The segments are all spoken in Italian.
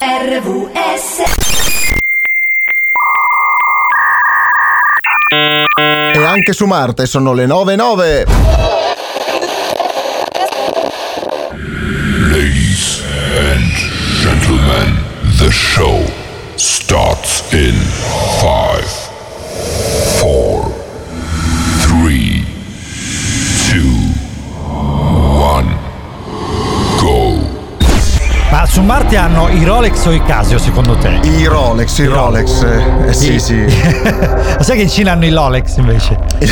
RVS E anche su Marte sono le 9.09. Ladies and gentlemen, the show starts in Marte hanno i Rolex o i Casio secondo te? I Rolex, i Rolex. Eh, eh, sì, sì. Ma sai che in Cina hanno i Rolex invece?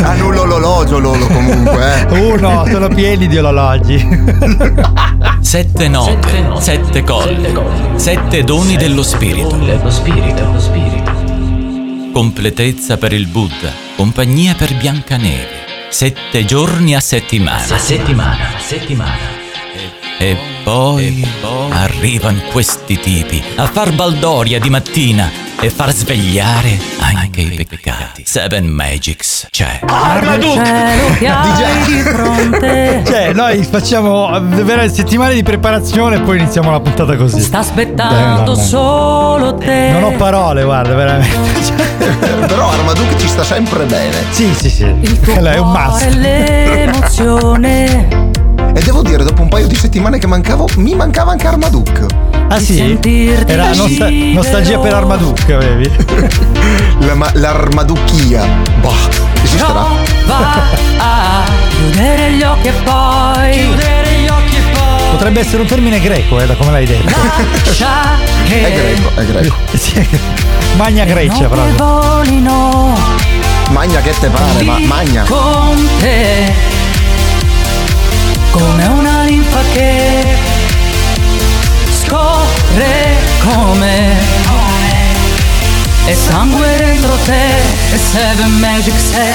Hanno un orologio loro comunque, eh. Uno, sono pieni di orologi. Sette note, sette colli, sette doni dello spirito. Completezza per il Buddha, compagnia per Biancaneve. Sette giorni a settimana. A settimana, a settimana. E poi, arrivano questi tipi a far baldoria di mattina e far svegliare anche i peccati. Seven Magics c'è. Cioè, noi facciamo vera settimane di preparazione e poi iniziamo la puntata così. Sta Eh, aspettando no, no. solo te. Non ho parole, guarda, veramente. Cioè, Però Armaduke ci sta sempre bene. Sì, sì, sì. Il tuo Quello è un cuore, must. l'emozione. E devo dire, dopo un paio di settimane che mancavo, mi mancava anche Armaduke. Ah sì? Era nosta- libero. nostalgia per Armaduke, avevi? La ma- l'armaducchia. Boh, esisterà. Prova a chiudere gli occhi e poi chiudere gli occhi e poi Potrebbe essere un termine greco, eh, da come l'hai detto. che È greco, è greco. Sì, Magna Grecia, proprio. volino Magna che te pare, ma magna. con te come una linfa che scorre come e sangue dentro te e Seven Magic sei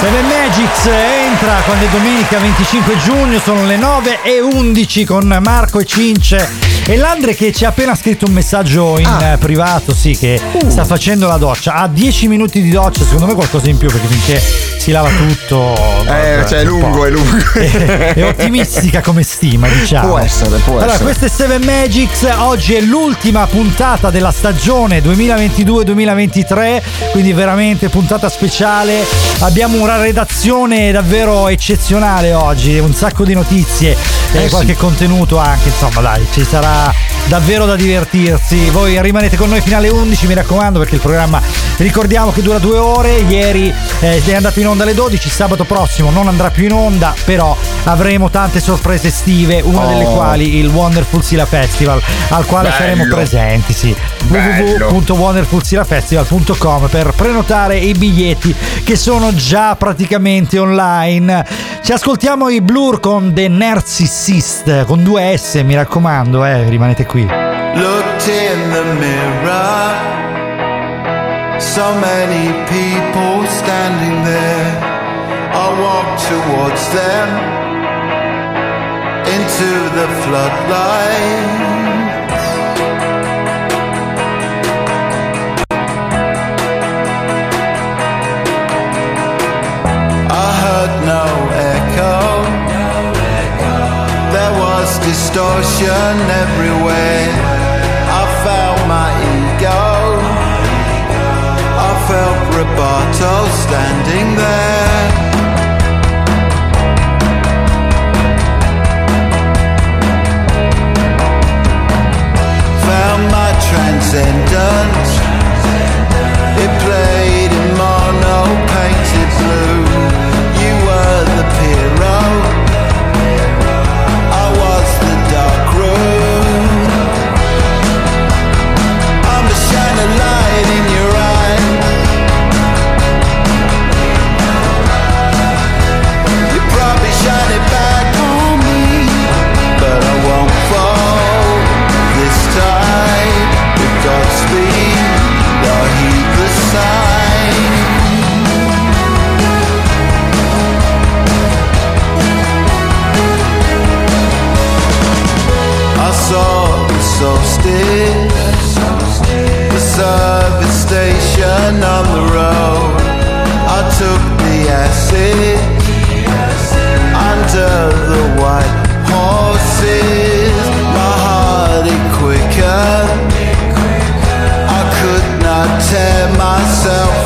Seven Magics entra quando è domenica 25 giugno, sono le 9 e 11 con Marco e Cince e Landre che ci ha appena scritto un messaggio in Ah. eh, privato, sì, che sta facendo la doccia. Ha 10 minuti di doccia, secondo me qualcosa in più perché finché si lava tutto... Eh, cioè, è lungo, è lungo. è, è ottimistica come stima, diciamo. Può essere, può allora, essere. questo è Seven Magics. Oggi è l'ultima puntata della stagione 2022-2023, quindi veramente puntata speciale. Abbiamo una redazione davvero eccezionale oggi, un sacco di notizie e Eh, qualche sì. contenuto anche. Insomma, dai, ci sarà Mafia. Davvero da divertirsi. Voi rimanete con noi fino alle 11, mi raccomando, perché il programma ricordiamo che dura due ore. Ieri eh, è andato in onda alle 12, sabato prossimo non andrà più in onda, però avremo tante sorprese estive, una Oh. delle quali il Wonderful Sila Festival, al quale Bello. saremo presenti, sì. Www.wonderfulsilafestival.com per prenotare i biglietti che sono già praticamente online. Ci ascoltiamo i Blur con The Narcissist con due S, mi raccomando, eh, rimanete qui. Looked in the mirror. So many people standing there. I walked towards them into the floodlight. Distortion everywhere. I felt my ego. I felt Roboto standing there. Found my transcendence. It played in mono painted blue. and on the road. I took the acid Under the white horses. My heart it quicker. I could not tear myself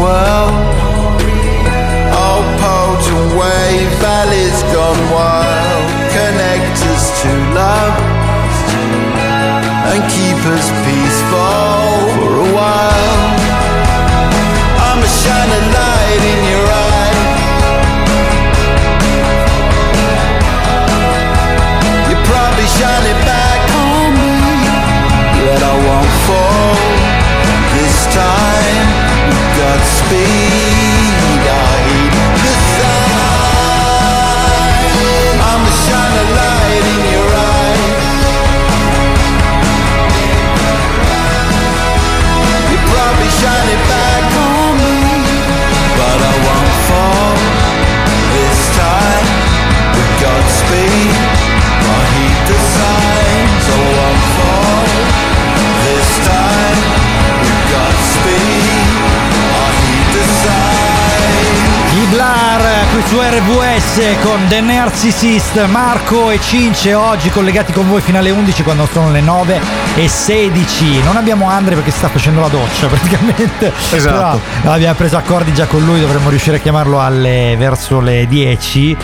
world. Oh, potent wave, valleys gone wild. Connect us to love and keep us peaceful space su RVS con The Narcissist, Marco e Cince oggi collegati con voi fino alle 11 quando sono le 9 e 16. Non abbiamo Andre perché sta facendo la doccia praticamente. Esatto. Però abbiamo preso accordi già con lui, dovremmo riuscire a chiamarlo alle, verso le 10.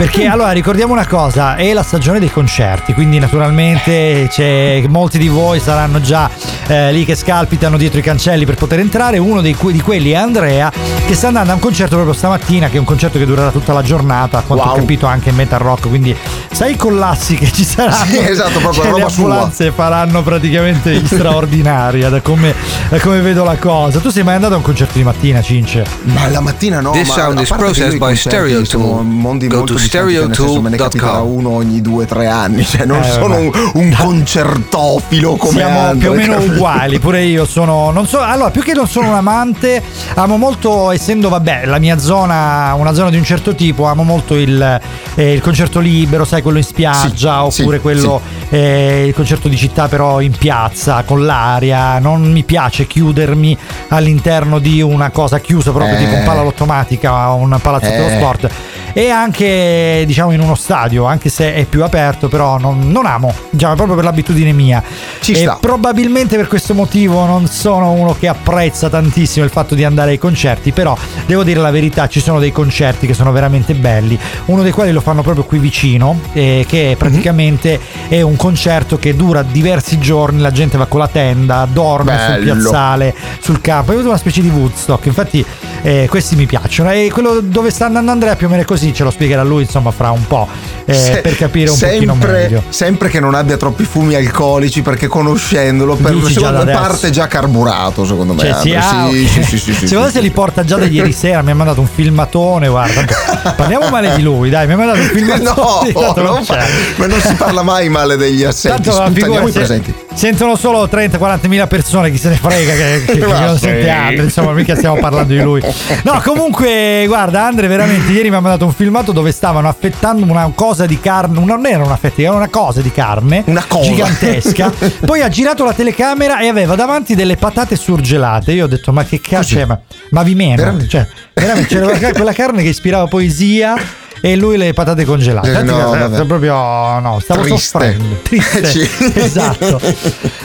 Perché allora ricordiamo una cosa, è la stagione dei concerti, quindi naturalmente c'è, molti di voi saranno già eh, lì che scalpitano dietro i cancelli per poter entrare. Uno dei que- di quelli è Andrea che sta andando a un concerto proprio stamattina, che è un concerto che durerà tutta la giornata, a quanto ho Wow. capito anche in metal rock, quindi sai i collassi che ci saranno. Sì, esatto, proprio Cioè, roba le sua. ambulanze faranno praticamente straordinaria da come, da come vedo la cosa. Tu sei mai andato a un concerto di mattina, Cince? Ma la mattina no. This ma sound is processed by Stereo Tool. mondi molto to distanti, cioè, ne stereotool.com. uno ogni due o tre anni. Cioè, non Eh, sono un, un concertofilo come Siamo Andre, più o meno capito? uguali, pure io sono. Non so, allora, più che non sono un amante, amo molto, essendo vabbè, la mia zona, una zona di un certo tipo, amo molto il, eh, il concerto libero, sai, quello in spiaggia, Sì, oppure sì, quello, eh, il concerto di città, però in piazza, con l'aria. Non mi piace chiudermi all'interno di una cosa chiusa, proprio Eh. tipo un palalotomatica o un palazzetto dello Eh. sport. E anche, diciamo, in uno stadio, anche se è più aperto, però non, non amo, diciamo, proprio per l'abitudine mia. Ci e sta. probabilmente per questo motivo non sono uno che apprezza tantissimo il fatto di andare ai concerti, però devo dire la verità, ci sono dei concerti che sono veramente belli, uno dei quali lo fanno proprio qui vicino, eh, che praticamente è un concerto che dura diversi giorni, la gente va con la tenda, dorme sul Bello. piazzale, sul campo, è una specie di Woodstock, infatti eh, questi mi piacciono e quello dove sta andando Andrea più o meno è così, ce lo spiegherà lui insomma fra un po', eh, Se- per capire un pochino sempre, meglio. Sempre che non abbia troppi fumi alcolici, perché conoscendolo, per, Dici adesso. parte già carburato, secondo me. Cioè, sì, Andre. ah, sì, sì, sì, sì, Secondo me se li porta già da ieri sera. Mi ha mandato un filmatone. Guarda, parliamo male di lui, dai. Mi ha mandato un filmatone. No, tanto non c'è. ma non si parla mai male degli assenti. Tanto figura se- presenti. sentono solo 30-40 mila persone, chi se ne frega che, che- che non sente altro, insomma, mica stiamo parlando di lui. No, comunque, guarda, Andre, veramente ieri mi ha mandato un filmato dove stavano affettando una cosa di carne, una- non era una fetta, era una cosa di carne Una cosa. gigantesca. Poi ha girato la telecamera e aveva davanti delle patate surgelate. Io ho detto, ma che cazzo è? Ma, ma vi meno? Veramente? Cioè, veramente c'era quella- carne che ispirava poesia. E lui le patate congelate. Eh, no, che- vabbè. proprio no, stavo Triste. soffrendo. Triste. Sì. Esatto.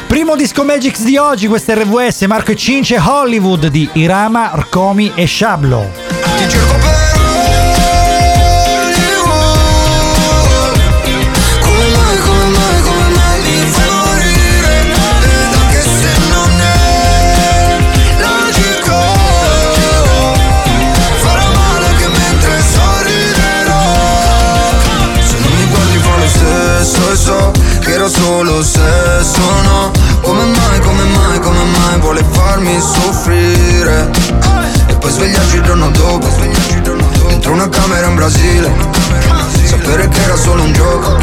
Primo disco Magix di oggi, questo è RVS, Marco e Cince, Hollywood di Irama, Rcomi e Shablo. Ti cerco per lo stesso e so Che era solo sesso, no? Come mai, come mai, come mai vuole farmi soffrire? E poi svegliarci il giorno dopo. Dentro una camera in Brasile. Sapere che era solo un gioco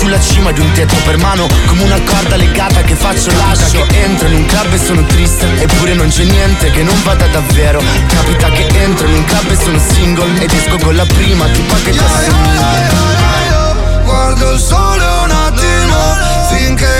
sulla cima di un tetto per mano Come una corda legata che faccio lascio Che entro in un club e sono triste Eppure non c'è niente che non vada davvero Capita che entro in un club e sono single Ed esco con la prima tipa che ti assomiglia Guardo il sole un attimo Finché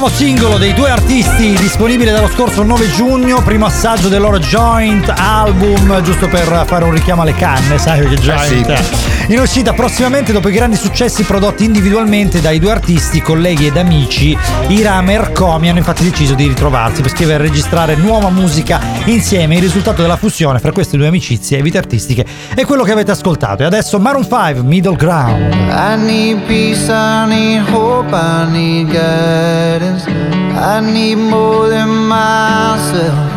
nuovo singolo dei due artisti disponibile dallo scorso 9 giugno, primo assaggio del loro joint album, giusto per fare un richiamo alle canne, sai che joint. In uscita prossimamente dopo i grandi successi prodotti individualmente dai due artisti, colleghi ed amici, Irama e Ercomi hanno infatti deciso di ritrovarsi per scrivere e registrare nuova musica insieme. Il risultato della fusione fra queste due amicizie e vite artistiche è quello che avete ascoltato. E adesso Maroon 5, Middle Ground. I need peace, I need hope, I need guidance. I need more than myself.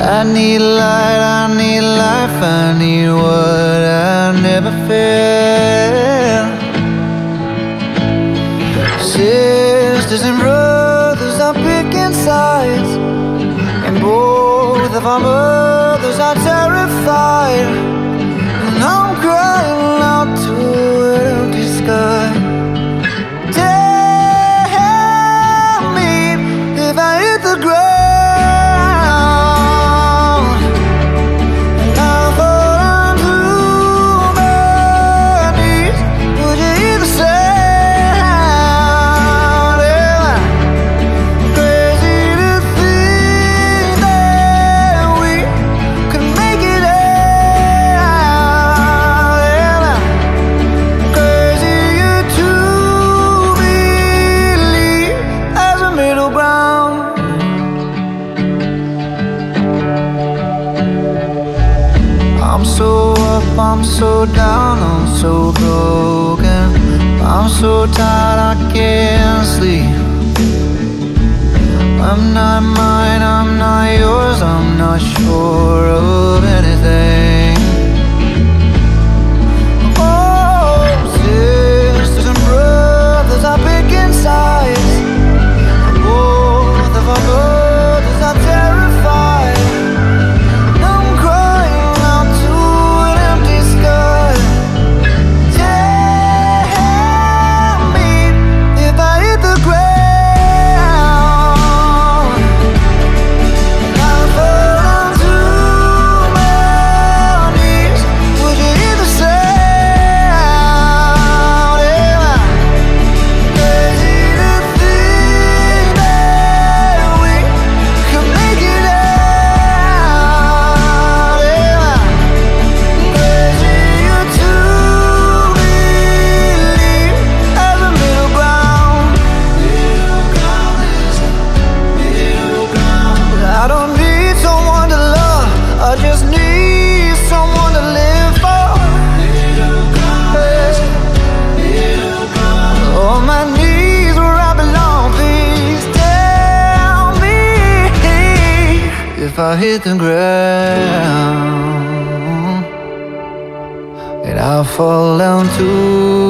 I need light, I need life, I need what I never felt. Sisters and brothers are picking sides, and both of our mothers are terrified. I'm so down, I'm so broken. I'm so tired, I can't sleep. I'm not mine, I'm not yours, I'm not sure of anything. I hit the ground. And I fall down to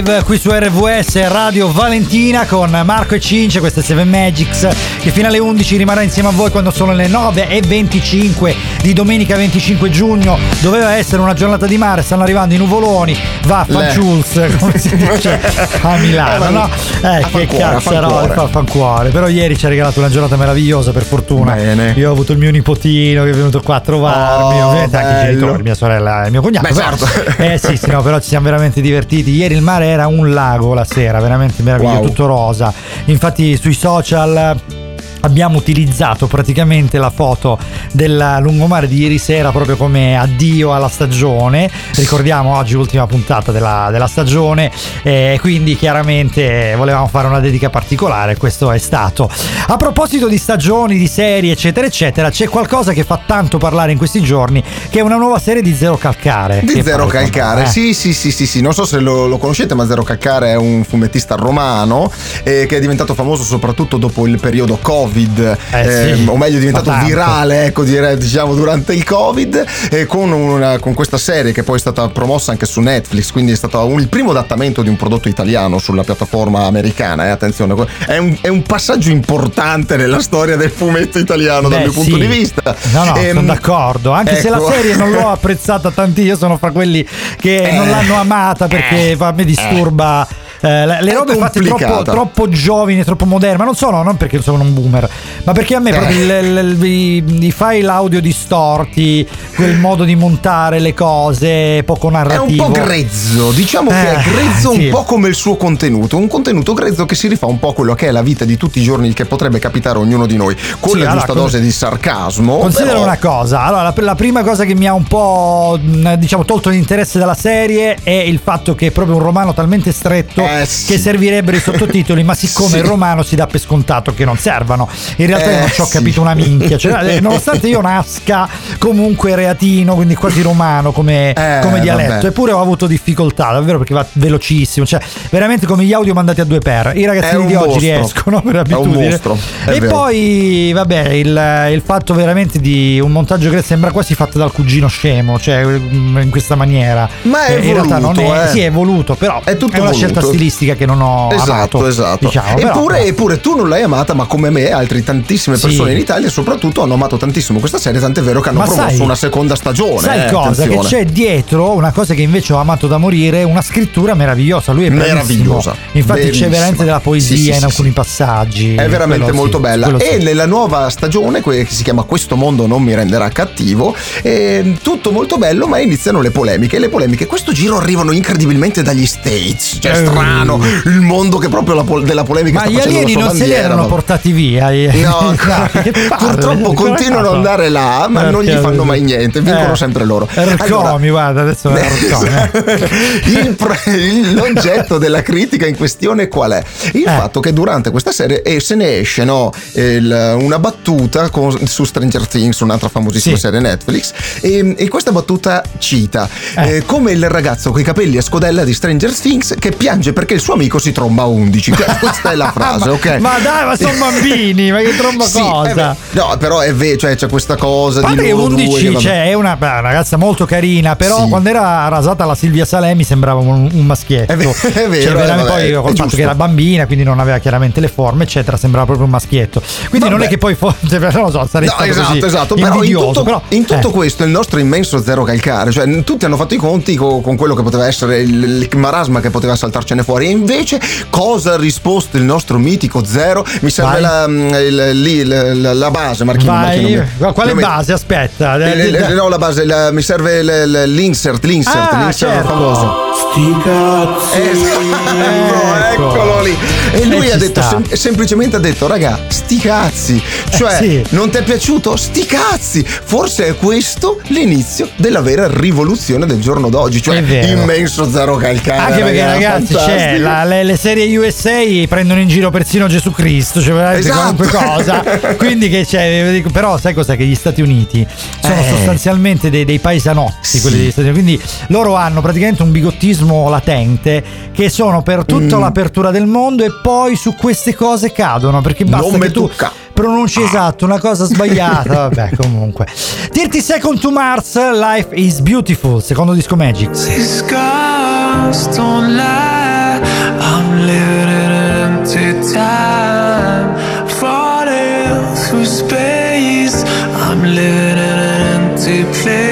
5 qui su RVS Radio Valentina con Marco e Cince, queste 7 Magics che fino alle 11 rimarrà insieme a voi quando sono le 9 e 25 di domenica 25 giugno. Doveva essere una giornata di mare, stanno arrivando i nuvoloni, va a fanciuls, come si dice a Milano, no? Eh, che fancuore. fa fancuore. Però ieri ci ha regalato una giornata meravigliosa per fortuna. Bene. Io ho avuto il mio nipotino che è venuto qua a trovarmi, Oh, ovviamente anche i bello. genitori, mia sorella e mio cognato. Beh, però- certo. Eh sì, sì, no, però ci siamo veramente divertiti. Ieri il mare era un lago la sera, veramente meraviglioso, Wow. tutto rosa. Infatti sui social abbiamo utilizzato praticamente la foto del lungomare di ieri sera proprio come addio alla stagione. Ricordiamo oggi l'ultima puntata della, della stagione e quindi chiaramente volevamo fare una dedica particolare, questo è stato. A proposito di stagioni, di serie, eccetera, eccetera, c'è qualcosa che fa tanto parlare in questi giorni, che è una nuova serie di Zero Calcare. Di Zero Calcare, eh. sì, sì, sì, sì, sì, non so se lo, lo conoscete, ma Zero Calcare è un fumettista romano eh, che è diventato famoso soprattutto dopo il periodo Covid, Eh, sì. o meglio è diventato Ma tanto. Virale, ecco, direi, diciamo, durante il Covid, e con, una- con questa serie che poi è stata promossa anche su Netflix, quindi è stato un- il primo adattamento di un prodotto italiano sulla piattaforma americana, eh, attenzione, è un, è un passaggio importante nella storia del fumetto italiano dal Beh, mio punto sì. di vista. No, no, Ehm, sono d'accordo. Anche se la ecco. serie non l'ho apprezzata tanti, io sono fra quelli che Eh. non l'hanno amata perché a me disturba. Eh, le- È robe fatte troppo, troppo giovani, troppo moderne, ma non sono, non perché sono un boomer, ma perché a me Eh. proprio il- il- i, i file audio distorti, quel modo di montare le cose poco È un narrativo. po' grezzo, diciamo che è Eh, grezzo sì. un po' come il suo contenuto, un contenuto grezzo che si rifà un po' a quello che è la vita di tutti i giorni che potrebbe capitare a ognuno di noi, con Sì, la allora, giusta con- dose di sarcasmo. Considera però- una cosa, allora la, la prima cosa che mi ha un po' diciamo tolto l'interesse dalla serie è il fatto che è proprio un romano talmente stretto Eh, sì. che servirebbero i sottotitoli, ma siccome Sì. il romano si dà per scontato che non servano. In realtà Eh, non ci ho sì. capito una minchia, cioè, eh, nonostante io nasca comunque reatino, quindi quasi romano come, Eh, come dialetto, vabbè. eppure ho avuto difficoltà, davvero perché va velocissimo, cioè veramente come gli audio mandati a due per. I È ragazzini di oggi mostro. riescono per È un abitudine. mostro, è E vero. poi, vabbè, il, il fatto veramente di un montaggio che sembra quasi fatto dal cugino scemo, cioè mm, in questa maniera. Ma è Eh, in realtà non voluto, è, eh. sì, è voluto, però È tutto una voluto. scelta stilistica che non ho Esatto, amato, esatto. Diciamo, però- eppure, eppure tu non l'hai amata, ma come me, altri tantissime Sì. persone in Italia, soprattutto, hanno amato tantissimo questa serie. Tant'è vero che hanno Ma promosso sai- una seconda stagione. Sai eh, cosa? attenzione. Che c'è dietro una cosa che invece ho amato da morire, una scrittura meravigliosa. Lui è. Meravigliosa. Infatti c'è Bellissima. veramente della poesia Sì, sì, in sì, alcuni sì. passaggi. È veramente Quello molto sì, bella. E sì. nella nuova stagione, che si chiama Questo mondo non mi renderà cattivo, è tutto molto bello, ma iniziano le polemiche. E le polemiche, questo giro arrivano incredibilmente dagli States. Cioè, è Eh. Strano il mondo che proprio pol- della polemica Ma sta gli alieni non se li bandiera. erano ma- portati via. No, Che palle, purtroppo continuano ad andare là, ma non gli fanno mai niente, vincono Eh, sempre loro. Ercomi, guarda, adesso è Ercomi. eh. l'oggetto della critica in questione qual è? Il Eh. fatto che durante questa serie eh, se ne esce no, il- una battuta con- su Stranger Things, un'altra famosissima Sì. serie Netflix, e, e questa battuta cita Eh. eh, come il ragazzo con i capelli a scodella di Stranger Things che piange perché il suo amico si tromba a 11. Cioè, questa è la frase, ok? ma dai, ma sono bambini, ma che tromba Sì, cosa? eh no, però è vero, cioè c'è questa cosa A parte di che loro due 11 che vabbè- cioè, è una, beh, ragazza molto carina, però Sì. quando era rasata la Silvia Salemi sembrava un, un maschietto. È ve- è vero, Cioè, eh, vabbè, poi col fatto che era bambina, quindi non aveva chiaramente le forme, eccetera, sembrava proprio un maschietto. Quindi non Vabbè. è che poi fosse, non lo so, sarei No, stato esatto, così esatto. Però in tutto, però, in tutto eh. questo il nostro immenso zero calcare, cioè tutti hanno fatto i conti co- con, quello che poteva essere il, il marasma che poteva saltarcene fuori. E invece, cosa ha risposto il nostro mitico zero? Mi serve la, mm, il- lì, la, la- la base, Marchino. Vai, Marchino, mi- quale mi- base? Aspetta, Eh, eh, eh, eh, no, la base, la- mi serve l'insert, l'insert, Ah, l'insert certo. famoso. Esatto, Ecco. eccolo lì. E lui Eh, ha detto, sem- semplicemente ha detto, raga, sti cazzi. Cioè, Eh, sì. non ti è piaciuto? Sti cazzi. Forse è questo l'inizio della vera rivoluzione del giorno d'oggi. Cioè, immenso zero calcare. Anche perché raga, ragazzi c'è fantastico. la- le, le serie USA prendono in giro persino Gesù Cristo, cioè veramente Esatto. qualunque cosa. Quindi che c'è, dico, però sai cos'è che gli Stati Uniti sono Eh. sostanzialmente dei, dei paesanotti, Sì. quelli degli Stati Uniti. Quindi loro hanno praticamente un bigottismo latente che sono per tutta Mm. l'apertura del mondo e poi su queste cose cadono perché basta Non che tu tocca. pronunci esatto una cosa sbagliata. Vabbè, comunque. 30 Second to Mars, Life is Beautiful, secondo disco Magic. Stars don't lie. I'm living in an empty time, falling through space. I'm living in an empty place.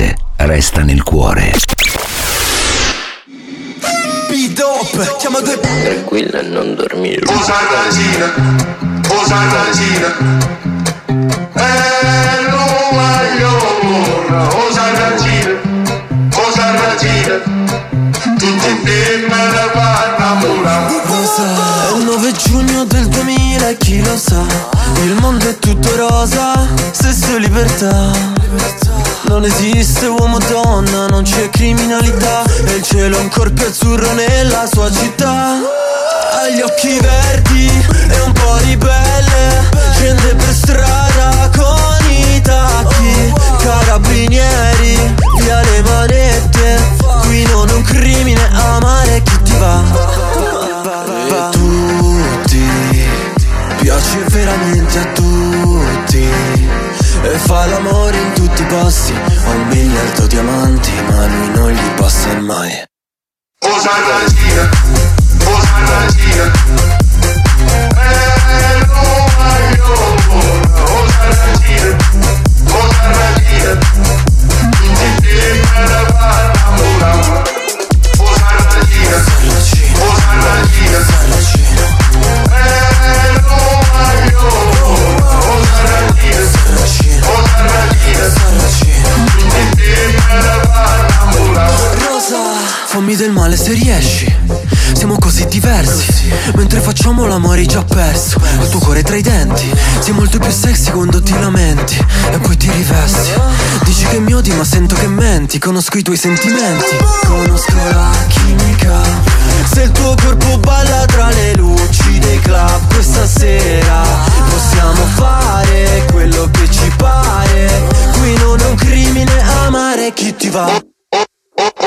RVS resta nel cuore. Tranquilla e non dormire. Cosa ragina, cosa Eh, non voglio cosa ragina, cosa ragina Tutti insieme la fanno È il 9 giugno del 2000 e chi lo sa? Il mondo è tutto rosa, stesso libertà Non esiste uomo donna, non c'è criminalità. E il cielo è ancora più azzurro nella sua città. Ha gli occhi verdi e un po' ribelle Scende per strada con i tacchi. Carabinieri, via le manette. Qui non è un crimine amare chi ti va. E tutti. Piace veramente a tutti E fa l'amore in tutti i posti. Ho un miliardo di amanti Ma lui non gli basta mai. Cosa ragina, cosa ragina Eh, non voglio cosa ragina, cosa ragina Tutti insieme la fanno That's fammi del male se riesci. Siamo così diversi Mentre facciamo l'amore hai già perso. Il tuo cuore tra i denti Sei molto più sexy quando ti lamenti E poi ti rivesti. Dici che mi odi ma sento che menti Conosco i tuoi sentimenti. Conosco la chimica Se il tuo corpo balla tra le luci dei club Questa sera. Possiamo fare quello che ci pare Qui non è un crimine amare chi ti va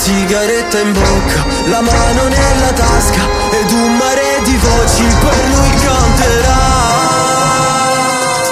sigaretta in bocca, la mano nella tasca Ed un mare di voci per lui canterà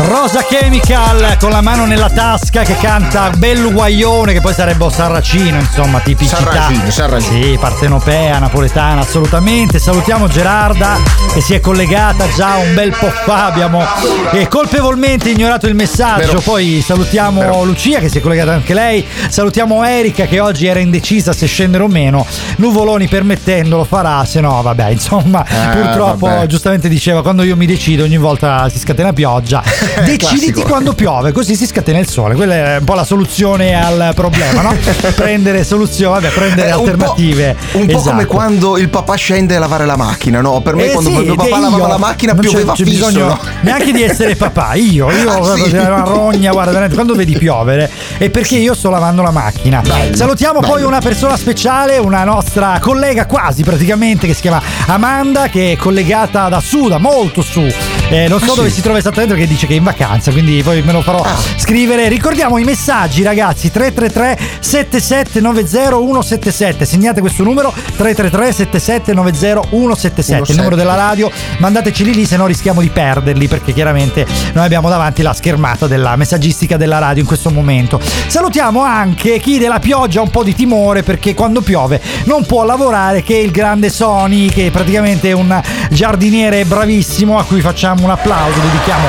Rosa Chemical con la mano nella tasca che canta Bello Guaglione che poi sarebbe sarracino insomma tipicità Sarracino, sarracino. sì partenopea napoletana assolutamente salutiamo Gerarda che si è collegata già un bel po' fa abbiamo eh, colpevolmente ignorato il messaggio Vero. poi salutiamo Vero. Lucia che si è collegata anche lei salutiamo Erika che oggi era indecisa se scendere o meno nuvoloni permettendo lo farà se no vabbè insomma Eh, purtroppo vabbè. giustamente diceva quando io mi decido ogni volta si scatena pioggia deciditi Classico. quando piove così si scatena il sole quella è un po' la soluzione al problema no? prendere soluzioni vabbè prendere Eh, un po'- alternative Un po' Esatto. come quando il papà scende a lavare la macchina, no? Per me Eh quando sì, mio papà lavava la macchina non c'è- pioveva c'è fisso, bisogno no? neanche di essere papà io io Ah, sì? c'è una rogna guarda veramente quando vedi piovere è perché io sto lavando la macchina Bello, salutiamo poi bello. una persona speciale una nostra collega quasi praticamente che si chiama Amanda che è collegata da su da molto su Eh, non so Ah, dove sì? si trova esattamente perché dice che è in vacanza quindi poi me lo farò Ah. scrivere ricordiamo i messaggi ragazzi 333 7790 177 segnate questo numero 333 7790 177 il numero della radio mandateci lì lì se no rischiamo di perderli perché chiaramente noi abbiamo davanti la schermata della messaggistica della radio in questo momento salutiamo anche chi della pioggia ha un po' di timore perché quando piove non può lavorare che il grande Sony che è praticamente un giardiniere bravissimo a cui facciamo un applauso dedichiamo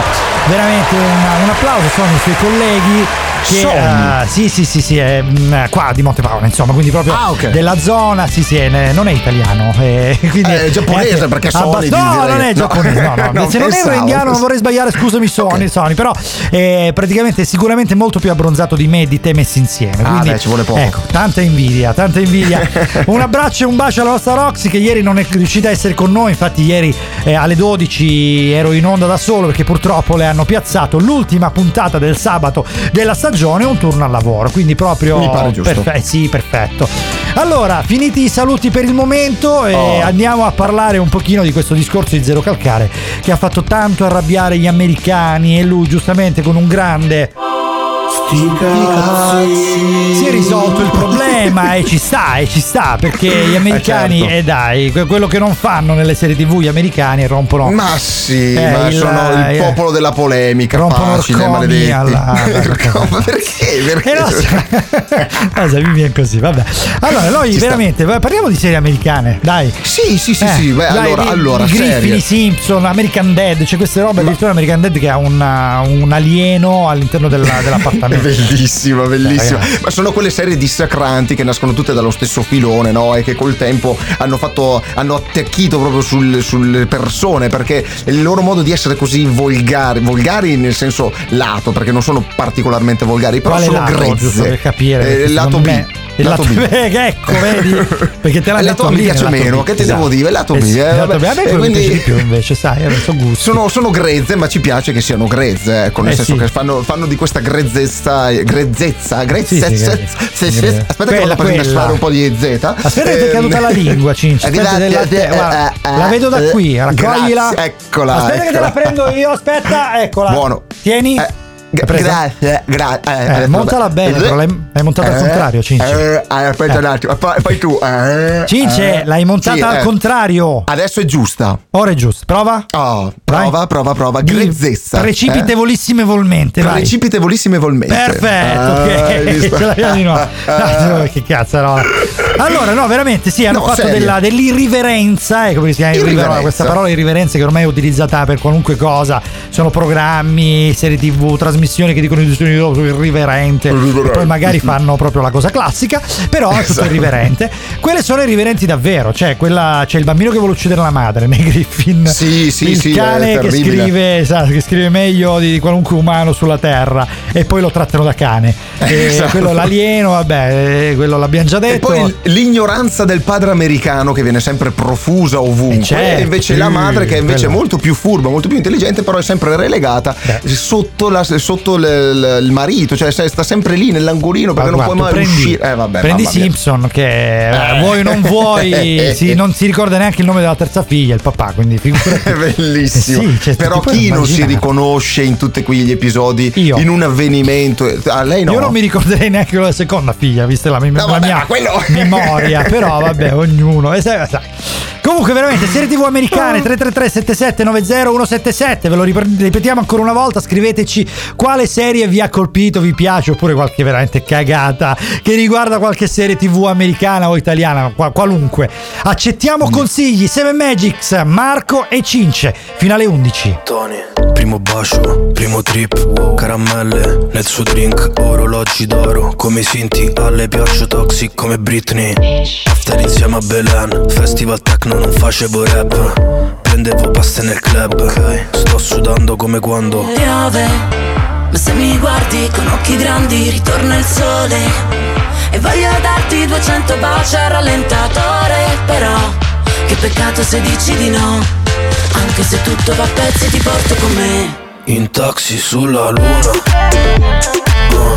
veramente un, un applauso Sony ai suoi colleghi che eh, sì sì sì sì è mm, qua di Montepaola insomma quindi proprio Ah, ok. della zona sì sì è- non è italiano eh, quindi Eh, è giapponese, anche perché abbast- Sony, no direi. non è No. giapponese no, no. Non se non è indiano non vorrei sbagliare scusami Sony, Ok. Sony però è praticamente sicuramente molto più abbronzato di me e di te messi insieme Ah, quindi beh, ci vuole poco. ecco tanta invidia tanta invidia un abbraccio e un bacio alla nostra Roxy che ieri non è riuscita a essere con noi infatti ieri eh, alle 12 ero in onda da solo perché purtroppo le hanno piazzato l'ultima puntata del sabato della stagione un turno al lavoro quindi proprio Mi pare giusto. perfe- sì perfetto allora finiti i saluti per il momento e Oh. andiamo a parlare un pochino di questo discorso di Zero Calcare che ha fatto tanto arrabbiare gli americani e lui giustamente con un grande si è risolto il problema e ci sta, e ci sta, perché gli americani, Eh, certo. e dai, que- quello che non fanno nelle serie tv gli americani rompono Ma sì, Eh, ma il- sono il eh, popolo della polemica, rompono facile, maledetti. alla- perché? Perché? Eh no. Cosa mi viene così, vabbè. Allora, noi Ci sta. veramente va- parliamo di serie americane, dai. Sì, sì, sì, Eh, sì. Beh, dai, allora, allora, Griffin, Simpson, American Dead, c'è queste robe, addirittura American Dead che ha una- un alieno all'interno della- È dell'appartamento. bellissima, bellissima. ragazzi. Ma sono quelle serie dissacranti che nascono tutte dallo stesso filone, no? E che col tempo hanno fatto. hanno attecchito proprio sul- sulle persone. Perché il loro modo di essere così volgari, volgari nel senso lato, perché non sono particolarmente volgari, però Quale sono lato, grezze. giusto per capire? Eh, lato B. me- il lato lato B. B, che ecco, vedi? Perché te l'ha detto lato mi lì, piace lato meno, B, che te esatto. devo dire? Il lato B, eh, lato vabbè. B. A me quello mi quindi- piace di più invece, sai, eh, sono gusti. Sono, sono grezze, ma ci piace che siano grezze, ecco, nel Eh, senso sì. che fanno, fanno di questa grezzezza, grezzezza, grezzezza, Sì, sì, se- aspetta che Quella, vado per mescolare un po' di Z. Aspetta che ti è caduta la lingua, Cinci. Aspetta, eh, eh, la vedo da eh, qui, raccoglila. eccola, Aspetta che te la prendo io, aspetta, eccola. Buono. Tieni. Eh, Presa? grazie, grazie. Eh, adesso, montala bene, però l'hai, l'hai montata al Eh, contrario, Cinci. eh, eh, aspetta Eh. un attimo, fai, fai tu. eh, Cince, eh. l'hai montata Sì, al eh. contrario. Adesso è giusta. Ora è giusto. Prova. Oh, prova, Vai. prova, prova. Grezzezza. eh. Precipitevolissimevolmente, vai. Precipitevolissimevolmente. Perfetto, Ah, ok. Ce l'abbiamo di nuovo. No, che cazzo, no. Allora, no, veramente sì, hanno No, fatto della- dell'irriverenza, ecco come si chiama irriver- Irriverenza. questa parola irriverenza che ormai è utilizzata per qualunque cosa. Sono programmi, serie tv, trasmissioni che dicono di dopo irriverente. E poi magari fanno proprio la cosa classica, però è tutto Esatto. irriverente. Quelle sono irriverenti davvero, cioè quella, c'è il bambino che vuole uccidere la madre nei Griffin. Sì, sì, il sì, cane che scrive, esatto, che scrive meglio di qualunque umano sulla terra e poi lo trattano da cane. E Esatto. quello l'alieno, vabbè, eh, quello l'abbiamo già detto. E poi l'ignoranza del padre americano che viene sempre profusa ovunque. Eh, certo. e invece la Sì, madre che è invece quello. molto più furba, molto più intelligente, però è sempre relegata sotto, la- sotto l- l- il marito, cioè sta sempre lì nell'angolino perché Ma non guarda, mai prendi, uscire. Eh, vabbè, prendi. Simpson che eh, vuoi o non vuoi si- non si ricorda neanche il nome della terza figlia, il papà, quindi figurati. È bellissimo. Sì, cioè, Però puoi chi non si riconosce in tutti quegli episodi Io. in un avvenimento? Ah, lei no. Io non mi ricorderei neanche la seconda figlia, vista la, mia- No, la vabbè, mia quello- memoria, però vabbè, ognuno. E sai- sai. Comunque, veramente, serie TV americane 333 7790 177. Ve lo ripetiamo ancora una volta. Scriveteci quale serie vi ha colpito, vi piace, oppure qualche veramente cagata che riguarda qualche serie TV americana o italiana, qua- qualunque. Accettiamo consigli. Seven Magics, Marco e Cince. Finale 11. Tony, primo bacio, primo trip, caramelle nel suo drink, orologi d'oro, come i Sinti, alle piaccio toxic come Britney. After insieme a Belen, festival techno non facevo rap, prendevo paste nel club, sto sudando come quando piove Ma se mi guardi con occhi grandi ritorna il sole E voglio darti 200 baci al rallentatore Però che peccato se dici di no Anche se tutto va a pezzi ti porto con me in taxi sulla luna. Uh,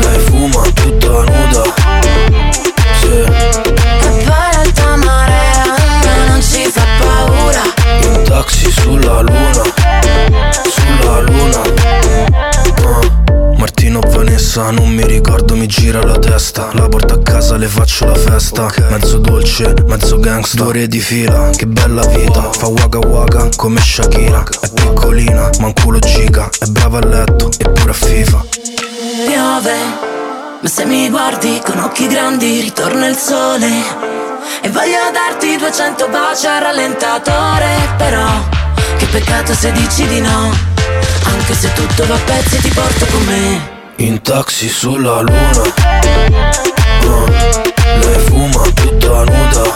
lei fuma tutta nuda. Sì. E poi l'alta marea taxi sulla luna, sulla luna. Ah, Martino Vanessa, non mi ricordo, mi gira la testa. La porto a casa, le faccio la festa. Mezzo dolce, mezzo gangsta. Due ore di fila, che bella vita. Fa waka waka come Shakira. È piccolina, ma un culo giga. È brava a letto, eppure a FIFA. Piove Ma se mi guardi con occhi grandi ritorna il sole E voglio darti 200 baci al rallentatore Però che peccato se dici di no Anche se tutto va a pezzi ti porto con me In taxi sulla luna. Ah, lei fuma tutta nuda.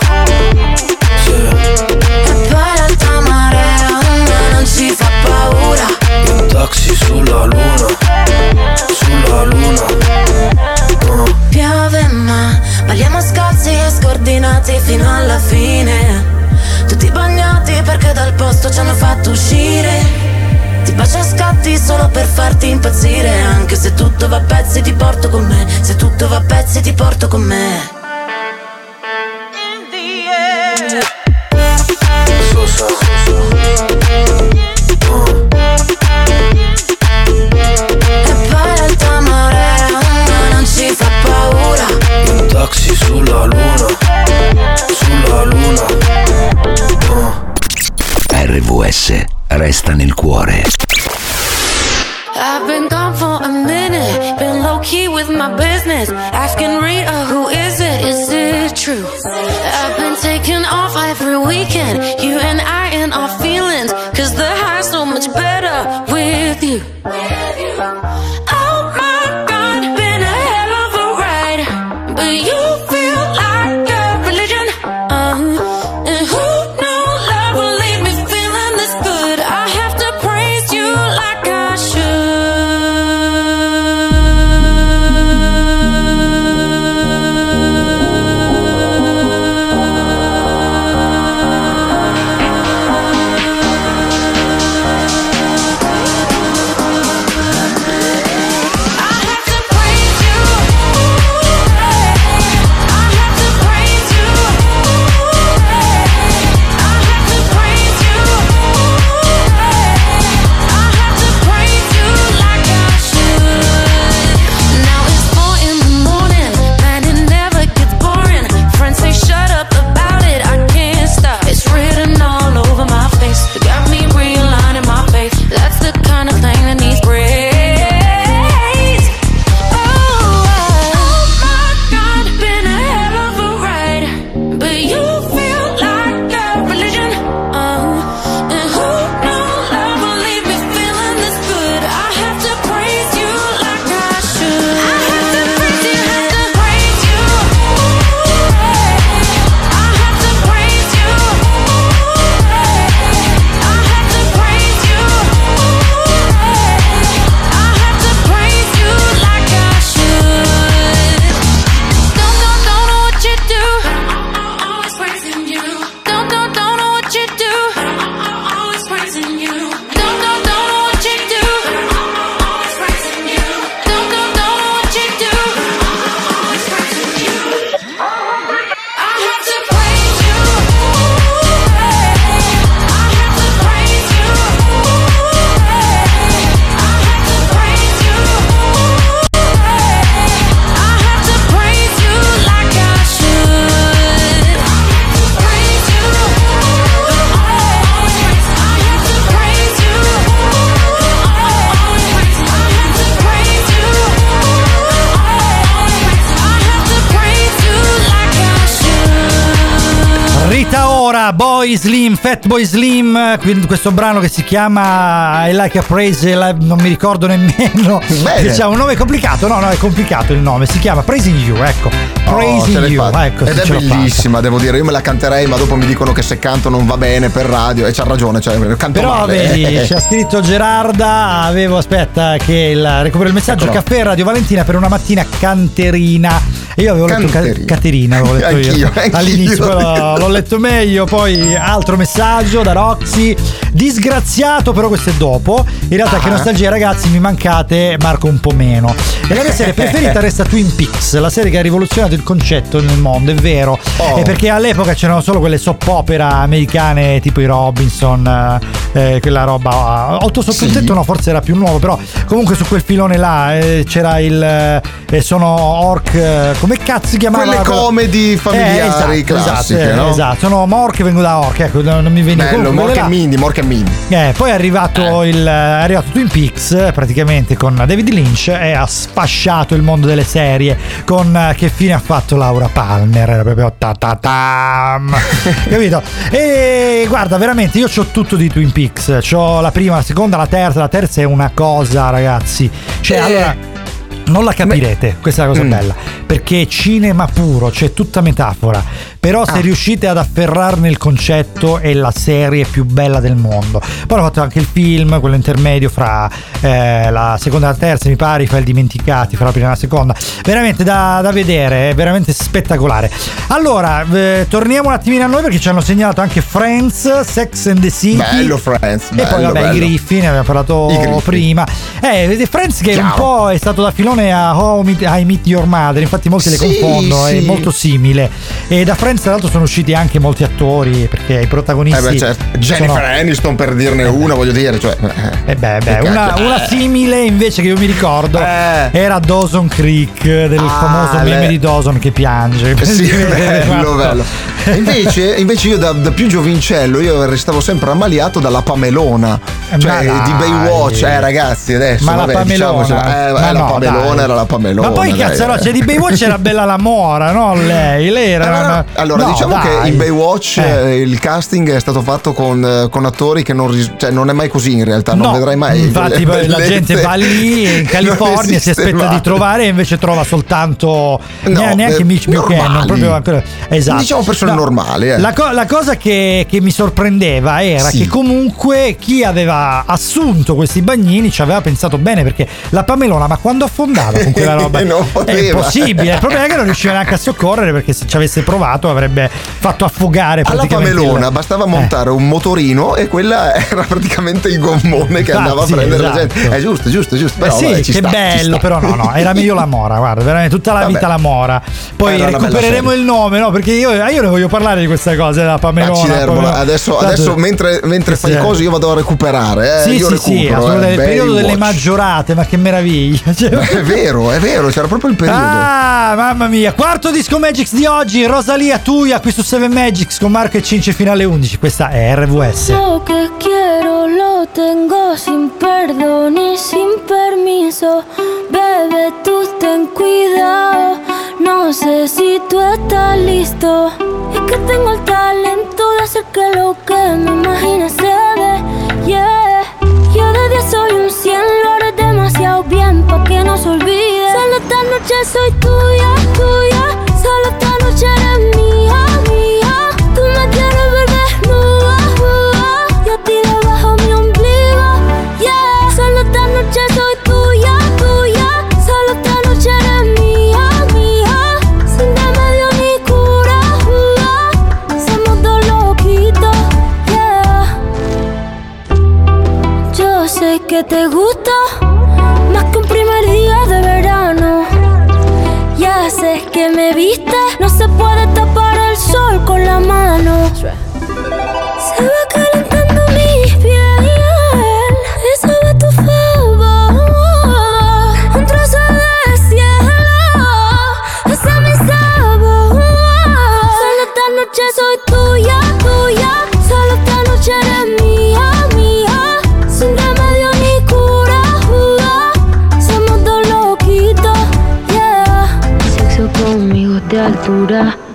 Sì. E poi l'alta marea ma non ci fa paura In taxi sulla luna, sulla luna. Ah, Piove ma balliamo scalzi e scordinati fino alla fine. Tutti bagnati perché dal posto ci hanno fatto uscire. Ti bacio a scatti solo per farti impazzire Anche se tutto va a pezzi ti porto con me Se tutto va a pezzi ti porto con me. Sosa. E sulla luna, sulla luna. Ah. RVS resta nel cuore. I've been gone for a minute, been low key with my business. Asking Rita, who is it? Is it true? I've been taking off every weekend, you and I in our feelings. Cause the high's so much better with you. Boy Slim, Fat Boy Slim, questo brano che si chiama I Like a Praise, non mi ricordo nemmeno. Bene. Diciamo un nome complicato, no, no, è complicato il nome, si chiama Praising You, ecco. Oh, Praising l'hai You, ecco. Ed è bellissima, devo dire. Io me la canterei, ma dopo mi dicono che se canto non va bene per radio. E c'ha ragione, cioè, canto Però male. vedi, ci ha scritto Gerarda, avevo, aspetta che il, recupero il messaggio, Eccolo. caffè Radio Valentina per una mattina canterina. Io avevo letto Canterina. ca- Caterina, avevo letto Anch'io, io. anch'io. All'inizio però l'ho letto meglio, poi altro messaggio da Roxy. Disgraziato, però questo è dopo. In realtà che Ah. nostalgia ragazzi, mi mancate Marco un po' meno. E la mia serie preferita resta Twin Peaks, la serie che ha rivoluzionato il concetto nel mondo, è vero. Oh. È perché all'epoca c'erano solo quelle soap opera americane tipo i Robinson, eh, quella roba. Otto sotto il Sì. tetto no, forse era più nuovo, però comunque su quel filone là eh, c'era il eh, sono orc, eh, come cazzo si chiamava? Quelle comedy familiari esatto, classiche, esatto, no? Esatto, sono orc vengo da orc, ecco, non mi veniva Bello, Mork quella e là- Mindy, Mork e Mindy. eh, poi è arrivato, il, è arrivato Twin Peaks eh, praticamente con David Lynch e ha sfasciato il mondo delle serie con eh, che fine ha fatto Laura Palmer era proprio ta ta tam capito? e guarda veramente io ho tutto di Twin Peaks ho la prima, la seconda, la terza la terza è una cosa ragazzi cioè Eh. allora non la capirete, questa è la cosa Mm. bella, perché è cinema puro, c'è tutta metafora, però se Ah. riuscite ad afferrarne il concetto è la serie più bella del mondo. Poi hanno fatto anche il film, quello intermedio fra eh, la seconda e la terza, mi pare, i file dimenticati, fra la prima e la seconda. Veramente da, da vedere, è veramente spettacolare. Allora, eh, torniamo un attimino a noi perché ci hanno segnalato anche Friends, Sex and the City. Bello Friends, E poi vabbè, bello. i Griffi, ne abbiamo parlato prima. Eh, Friends che un Chiaro. po' è stato da filone a How I Meet- Your Mother, infatti molti le Sì, confondono, è sì. molto simile. E da Friends tra l'altro sono usciti anche molti attori perché i protagonisti Eh beh, certo. Jennifer sono- Aniston per dirne una, voglio dire, cioè. Eh beh, beh, che una, una simile invece che io mi ricordo Eh. era Dawson Creek del Ah, famoso meme le- di Dawson che piange. Sì, bello, bello. E Invece, invece io da, da più giovincello io restavo sempre ammaliato dalla Pamelona, Eh, cioè ma di. Baywatch, eh ragazzi adesso. Ma la vabbè, Pamelona, diciamocelo, eh, Ma eh, la no, Pamelona dai. era la Pamelona. Ma poi dai, cazzo, no, eh. cioè di Baywatch era bella la Mora, no? Lei, lei era. Allora, una- allora, no, diciamo dai. che in Baywatch Eh. eh, il casting è stato fatto con, eh, con attori che non, ris- cioè, non è mai così in realtà, non No, vedrai mai. Infatti, le la gente va lì in Non California, si aspetta mai. di trovare e invece trova soltanto No, neanche eh, Mitch Buchanan. Proprio esatto. Diciamo persone normali, eh. La, co- la cosa che, che mi sorprendeva era Sì. che comunque chi aveva assunto questi bagnini ci aveva pensato bene perché la Pamelona, ma quando affondava con quella roba Non è poteva. impossibile. Il problema è che non riusciva neanche a soccorrere perché se ci avesse provato avrebbe fatto affogare Alla praticamente il- Pamelona bastava Eh. montare un motorino e quella era praticamente il gommone che Infatti, andava a prendere la esatto. gente. È giusto, giusto, giusto. Eh Però sì, vabbè, che sta, bello, però no, no, era meglio la Mora, guarda, veramente tutta la Vabbè. vita la Mora. Poi Era recupereremo il nome, no? Perché io, io ne voglio parlare di questa cosa, della Pamelona. Pamelona. Adesso, adesso mentre, mentre fai Sì. cose io vado a recuperare. Eh, Sì, io sì, sì, recupero. assolutamente. eh, il periodo delle Baywatch. maggiorate, ma che meraviglia. Cioè- Ma è vero, è vero, c'era proprio il periodo. Ah, mamma mia, quarto disco Magix di oggi, Rosalia Tuia qui su 7 Magix con Marco e Cince fino alle 11. Questa è RVS. Lo que quiero lo tengo sin perdón y sin permiso. Bebé, tú ten cuidado. No sé si tú estás listo. Es que tengo el talento de hacer que lo que me imagines se dé. Yeah. Yo de 10 soy un 100, lo haré demasiado bien pa' que no se olvide. Solo esta noche soy tuya, tuya.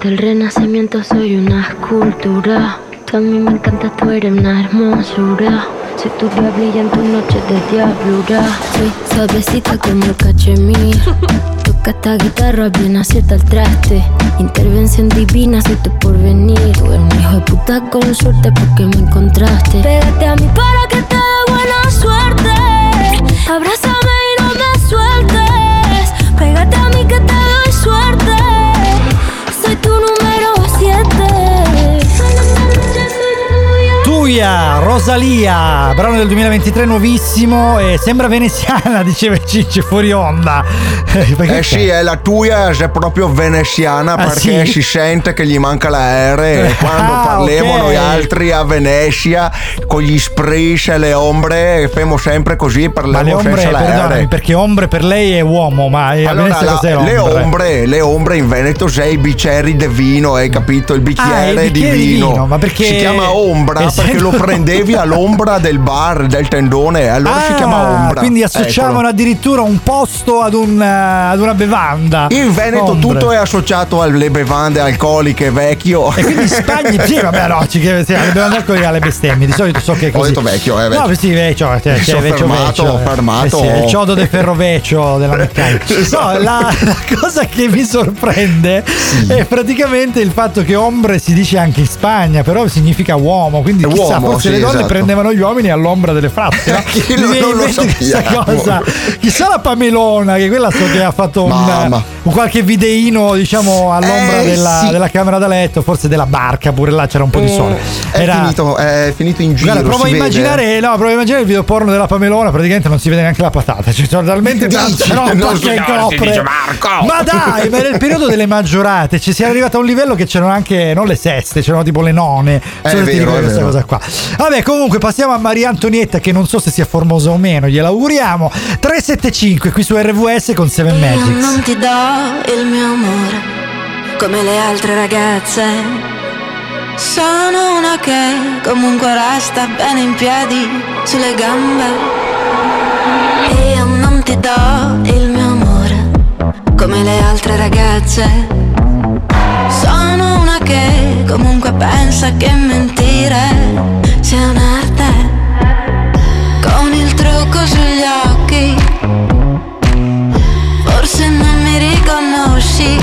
Del renacimiento soy una escultura. A mí me encanta, tú eres una hermosura. Soy tu diablilla en tus noches de diablura. Soy suavecita como el cachemir. Toca esta guitarra bien acierta el traste. Intervención divina, soy tu porvenir. Tú eres un hijo de puta con suerte porque me encontraste. Pégate a mí para que te dé buena suerte. Abrázame Tuia, Rosalia, brano del 2023 nuovissimo e sembra veneziana, diceva Ciccio fuori onda. Perché Eh sì, è la tua è proprio veneziana Ah, perché sì? si sente che gli manca la R e quando Ah, parliamo ok. noi altri a Venezia con gli spris e le ombre facciamo sempre così parliamo senza la perdonami, R. perché ombre per lei è uomo, ma a Allora, Venezia la- le ombre? le ombre in Veneto sei i bicchieri di vino, hai capito? Il bicchiere, Ah, il di, bicchiere di vino. vino, ma perché- Si chiama ombra perché lo prendevi all'ombra del bar, del tendone, allora si Ah, chiama ombra. Quindi associavano Eccolo. addirittura un posto ad, un, eh, ad una bevanda. In Veneto Ombre. tutto è associato alle bevande alcoliche vecchio. E quindi in Spagna, sì, vabbè, no, ci, sì, dobbiamo andare con alle bestemmie. Di solito so che è Ho così. detto vecchio, eh, vecchio. No, sì, vecchio, cioè, Mi cioè, vecchio, fermato, vecchio, eh. fermato. Eh sì, il ciodo del ferroveccio della meccanica. Esatto. No, la, la cosa che mi sorprende è praticamente il fatto che ombre si dice anche in Spagna, però significa uomo. Quindi È chissà, forse sì, le donne esatto. prendevano gli uomini all'ombra delle fratte. No? Chi non in lo sappiamo. cosa. Chissà la Pamelona, che quella so che ha fatto un, un qualche videino, diciamo, all'ombra Eh, della, sì. della camera da letto, forse della barca, pure là c'era un po' di sole. È, finito, è finito in giro. Guarda, provo a immaginare, no, provo a immaginare il video porno della Pamelona, praticamente non si vede neanche la patata, cioè sono talmente tanta roba non che copre. Ma dai, ma era il periodo delle maggiorate, ci si è arrivato a un livello che c'erano anche non le seste, c'erano tipo le none. È vero, è questa cosa qua. Vabbè, comunque passiamo a Maria Antonietta che non so se sia formosa o meno, gliela auguriamo. 375 qui su RVS con Seven Io Magics. non ti do il mio amore come le altre ragazze. Sono una che comunque resta bene in piedi sulle gambe. Io non ti do il mio amore come le altre ragazze. Sono una che comunque pensa che mentire sia un'arte. Con il trucco sugli occhi. Forse non mi riconosci.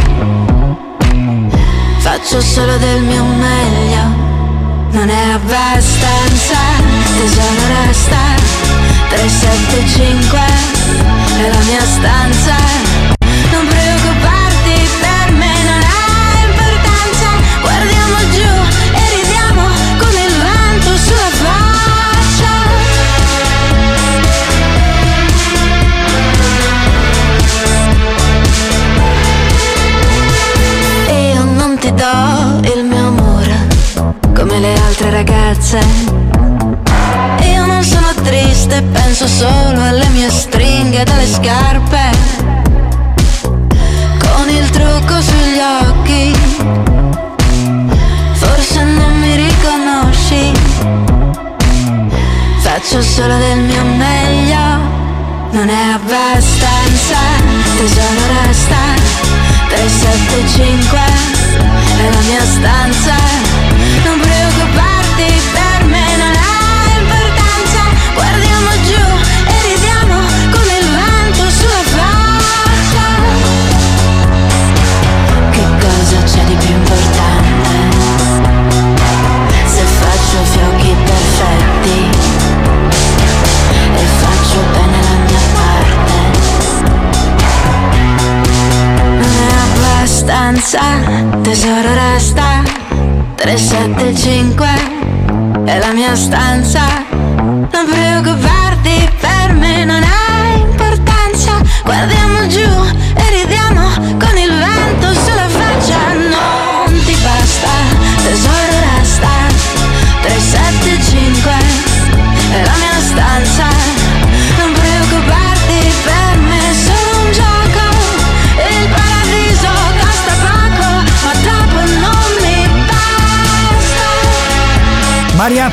Faccio solo del mio meglio. Non è abbastanza. Tesoro resta. 375 È la mia stanza ragazze. Io non sono triste, penso solo alle mie stringhe delle scarpe. Con il trucco sugli occhi, forse non mi riconosci. Faccio solo del mio meglio, non è abbastanza, tesoro resta 375 è la mia stanza abbastanza, tesoro resta 375 è la mia stanza. Non preoccuparti per me non ha importanza. Guardiamo giù e ridiamo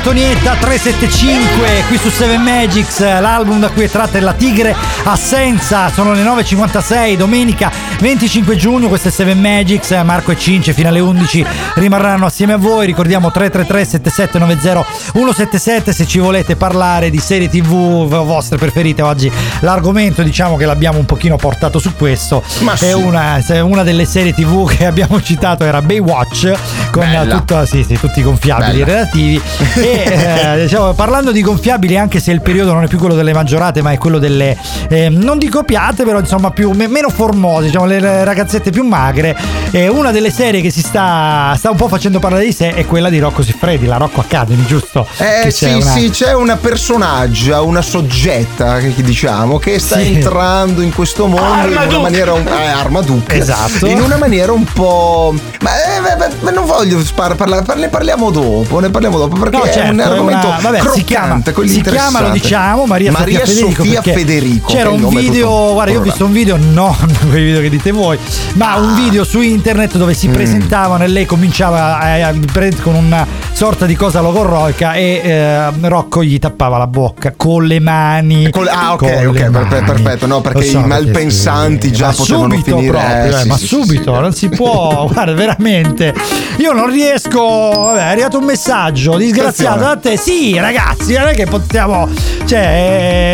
Antonietta 375 qui su Seven Magics, l'album da cui è tratta La Tigre Assenza, sono le 9.56, domenica 25 giugno, queste 7 Magics, Marco e Cince fino alle 11 rimarranno assieme a voi. Ricordiamo 333 7790 177 se ci volete parlare di serie TV vostre preferite. Oggi l'argomento diciamo che l'abbiamo un pochino portato su questo. Ma è sì. una, una delle serie TV che abbiamo citato era Baywatch con tutto- sì, sì, tutti i gonfiabili Bella. relativi. e eh, diciamo, parlando di gonfiabili, anche se il periodo non è più quello delle maggiorate, ma è quello delle eh, non dico piatte, però insomma più, me- meno formose, diciamo le- le ragazzette più magre. eh, una delle serie che si sta, sta un po' facendo parlare di sé è quella di Rocco Siffredi, la Rocco Academy, giusto? Eh sì, c'è una- sì, c'è una personaggia, una soggetta, che diciamo, che sta Sì. entrando in questo mondo in una maniera un, eh, Armaduke. Esatto. In una maniera un po'. Ma eh, ma non voglio spar- parla- par- ne parliamo dopo, ne parliamo dopo, perché No, è certo, un è argomento una- vabbè, croccante, si chiama, si chiama, lo diciamo, Maria, Maria Sofia Federico. Sofia Federico. C'era è un video, guarda, io ho visto un video, no, quei video che dite voi, ma un video su internet dove Mm. si presentavano e lei cominciava a, a- con una sorta di cosa logorroica e eh, Rocco gli tappava la bocca con le mani. Col- ah, ok, con ok, le per- mani. perfetto, no, perché so, i malpensanti sì, già potevano subito finire, proprio, eh, eh, sì, ma sì, subito, sì. non si può, guarda, veramente. Io non riesco, vabbè, è arrivato un messaggio disgraziato da te. Sì, ragazzi, non è che possiamo, cioè,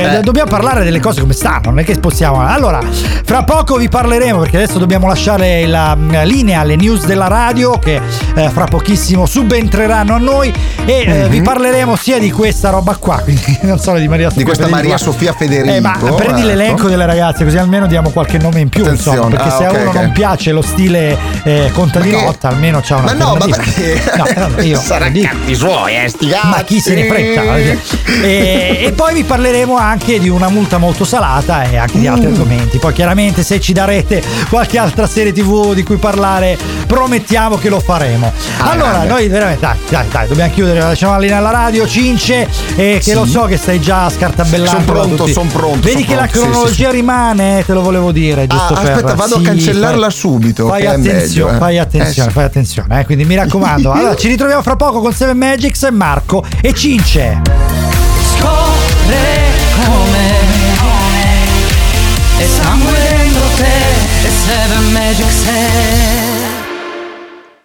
eh, Eh. dobbiamo parlare delle cose come stanno, non è che possiamo. Allora, fra poco vi parleremo perché adesso dobbiamo lasciare la linea alle news della radio che eh, fra pochissimo subentreranno a noi e eh, vi parleremo sia di questa roba qua, quindi non solo di Maria Sofia Di questa Federico. Maria Sofia Federico. Eh, ma prendi ecco. l'elenco delle ragazze così almeno diamo qualche nome in più, Attenzione, insomma, perché ah, se a ok, uno ok. non piace lo stile eh, contadinotta, almeno c'ha una Ma no, ma perché? No, vabbè, io Sarà dico- cazzi suoi, eh, sti ma chi se ne frega? cazzi. E, e poi vi parleremo anche di una multa molto salata e anche di altri Mm. argomenti. Poi chiaramente se ci darete qualche altra serie tv di cui parlare, promettiamo che lo faremo. Ah, allora, grande. noi veramente, dai, dai, dai, dobbiamo chiudere, lasciamo la linea alla radio, Cince, e che Sì. lo so che stai già scartabellando. Son pronto, tutti. son pronto, Vedi son che la pronto, sì, cronologia sì, sì. rimane, te lo volevo dire, giusto Ah, per- aspetta, vado a cancellarla fai- subito, Fai che è attenzione, meglio, eh. fai attenzione, Eh, sì. fai attenzione, eh, quindi mi raccomando. Allora, ci ritroviamo fra poco con Seven Magics, Marco e Cince. Scopre come E sangue dentro te Seven Magic sei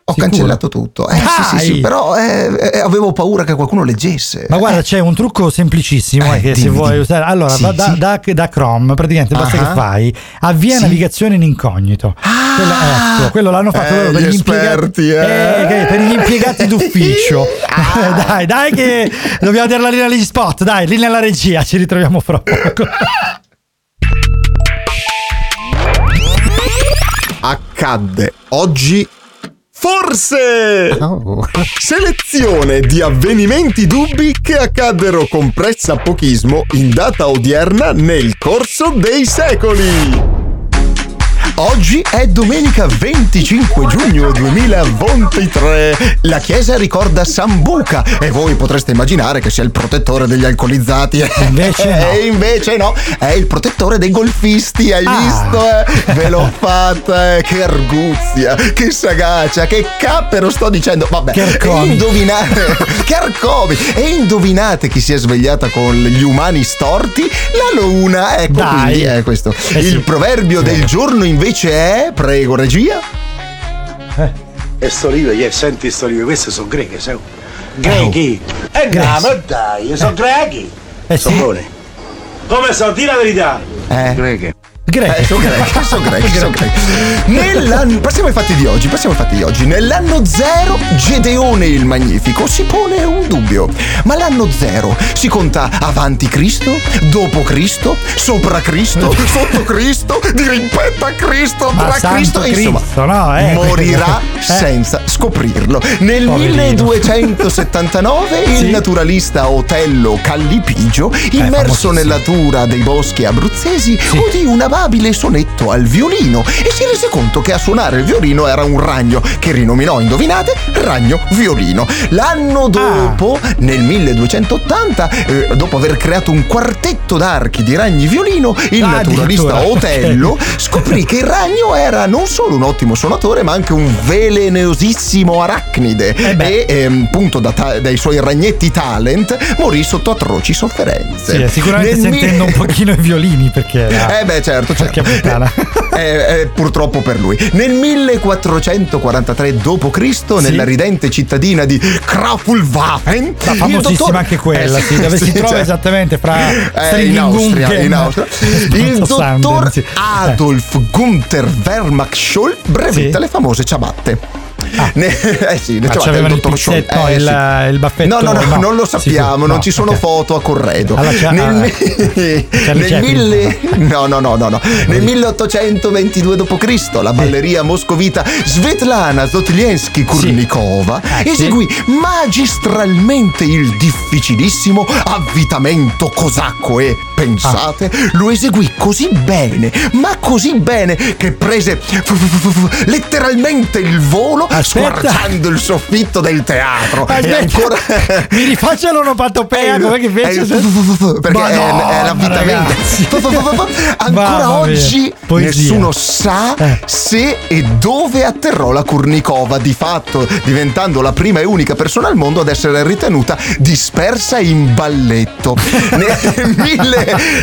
Ho cancellato tutto. Eh, sì, sì, sì, però eh, eh, avevo paura che qualcuno leggesse. Ma guarda, c'è un trucco semplicissimo eh, Eh, che se dimmi, vuoi dimmi. usare. Allora, da, sì. da- da Chrome, praticamente basta Ah. che fai avvia Sì. navigazione in incognito. quello, ecco, quello l'hanno fatto Eh, per gli gli impiegati. esperti, eh. che- per gli impiegati d'ufficio. dai, dai, che dobbiamo dare la linea agli spot. Dai, linea alla regia, ci ritroviamo fra poco. Accadde oggi. Forse! Selezione di avvenimenti dubbi che accaddero con pressapochismo in data odierna nel corso dei secoli. Oggi è domenica 25 giugno 2023. La chiesa ricorda Sambuca e voi potreste immaginare che sia il protettore degli alcolizzati. Invece no. E invece no, è il protettore dei golfisti. Hai Ah. visto? Eh? Ve l'ho fatta, eh? Che arguzia, che sagacia, che cappero sto dicendo. Vabbè, Che arcomi. e indovinate, che arcomi. E indovinate chi si è svegliata con gli umani storti? La luna. Ecco Dai. quindi è questo. Eh sì. Il proverbio del giorno invece è, prego regia. E sto libro, yeah, senti sto libro, queste sono greche, sai? Grechi! E Greci. no, ma dai, sono grechi! Eh sì. Sono buoni. Come sono? Di la verità! Eh. Greche. Greg. Eh, sono grechi, sono grechi, sono grechi. Nell'anno, passiamo ai fatti di oggi, passiamo ai fatti di oggi. Nell'anno zero, Gedeone il Magnifico si pone un dubbio. Ma l'anno zero si conta avanti Cristo, dopo Cristo, sopra Cristo, sotto Cristo, di rimpetto a Cristo, tra santo Cristo, insomma, Cristo, no, eh, morirà eh. senza scoprirlo. Nel Poverino. 1279 il Sì. naturalista Otello Callipigio, immerso famosissimo. nella natura dei boschi abruzzesi, udì un amabile sonetto al violino e si rese conto che a suonare il violino era un ragno che rinominò, indovinate, ragno violino. L'anno dopo, nel 1280, eh, dopo aver creato un quartetto d'archi di ragni violino, il Ah, naturalista Otello ok. scoprì che il ragno era non solo un ottimo suonatore, ma anche un velenosissimo arachnide. Eh e ehm, appunto da ta- dai suoi ragnetti talent morì sotto atroci sofferenze. Sì, sicuramente Nel sentendo mi- un pochino i violini perché era- Eh beh certo, certo, certo. puttana. Eh, eh, purtroppo per lui. Nel 1443 d.C., nella ridente cittadina di Krapulwaffen, Ma il famosissima dottor- anche quella, Eh, sì, dove si trova cioè- esattamente fra eh, in Austria, in Austria. Il dottor sì. Adolf Gunther Wehrmacht Scholl brevetta Sì. le famose ciabatte. Ne- eh sì, c'avevano del il dottor Scholl. Eh, il, sì. il baffetto? No, no, no, no. non lo sappiamo, Sicuro? non No, ci sono ok. foto a corredo. Allora, nel, ah, nel mille- no, no, no, no, no. Nel 1822 d.C. la balleria moscovita Svetlana Zotliensky Kurnikova Eh, sì. eseguì magistralmente il difficilissimo avvitamento cosacco e pensate, Ah. lo eseguì così bene, ma così bene che prese letteralmente il volo Aspetta. squarciando il soffitto del teatro. E Aspetta. ancora Mi rifaccia l'onomatopea, come che è fu- fu- perché è, Madonna, è l'avvitamento. Ancora Mamma mia. oggi Poesia. Nessuno sa Eh. se e dove atterrò la Kurnikova, di fatto diventando la prima e unica persona al mondo ad essere ritenuta dispersa in balletto. Nel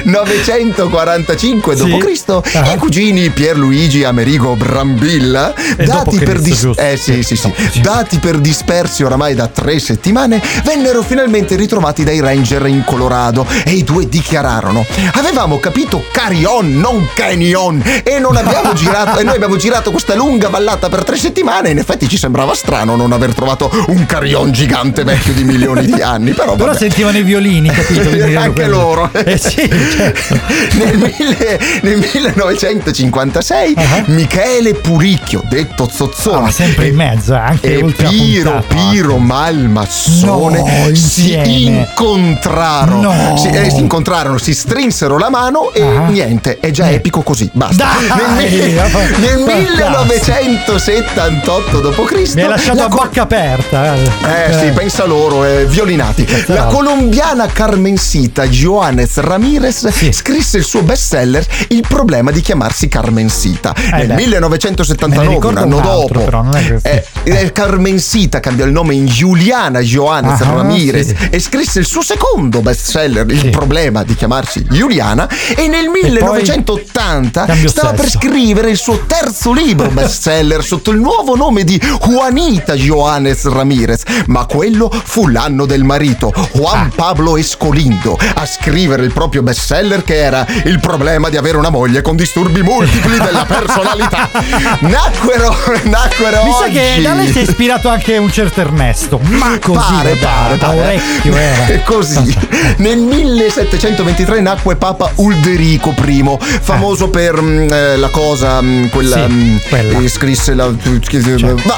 1945 Sì. d.C. Ah. i cugini Pierluigi e Amerigo Brambilla, dati per, dis- eh, sì, sì, sì. Sì. dati per dispersi oramai da tre settimane, vennero finalmente ritrovati dai ranger in Colorado e i due dichiararono: Avevamo capito Carrion, non Canyon, e non abbiamo girato, e noi abbiamo girato questa lunga vallata per tre settimane. In effetti ci sembrava strano non aver trovato un Carrion gigante vecchio di milioni di anni. Però, Però sentivano i violini, capito? Anche loro. Eh sì, certo. nel, mille- nel 1956 Ah. Michele Puricchio, detto Zozzone, Ah, sempre in mezzo, eh, anche e Piro, puntata. Piro Malmassone No, si incontrarono. No. Si, eh, si incontrarono, si strinsero la mano e Ah. niente, è già epico così. Basta. Nel, nel fantastico. 1978 d.C. Mi hai lasciato la a bocca aperta. eh sì, pensa loro, eh, violinati. La colombiana Carmencita Joanes Ramirez scrisse il suo bestseller Il problema di chiamarsi Carmencita. Nel beh. Me ne 1979, un anno un altro, dopo, però, non è che- eh, eh, Carmencita cambiò il nome in Giuliana Joanes Ah, Ramirez sì. e scrisse il suo secondo bestseller, Il Sì. problema di chiamarsi Giuliana. E nel poi 1980 cambiò stava per scrivere il suo terzo libro bestseller sotto il nuovo nome di Juanita Joanes Ramirez, ma quello fu l'anno del marito, Juan Pablo Escolindo, a scrivere il proprio bestseller che era Il problema di avere una moglie con disturbi multipli della personalità. Nacquero, nacquero Mi sa oggi. che da lei si è ispirato anche un certo Ernesto. Ma così, Pare, da, pare, da pare. orecchio era. Così. Nel 1723 nacque Papa Ulderico I, famoso per mm, eh, la cosa, mm, quella, Sì, mm, quella. eh, scrisse la. ma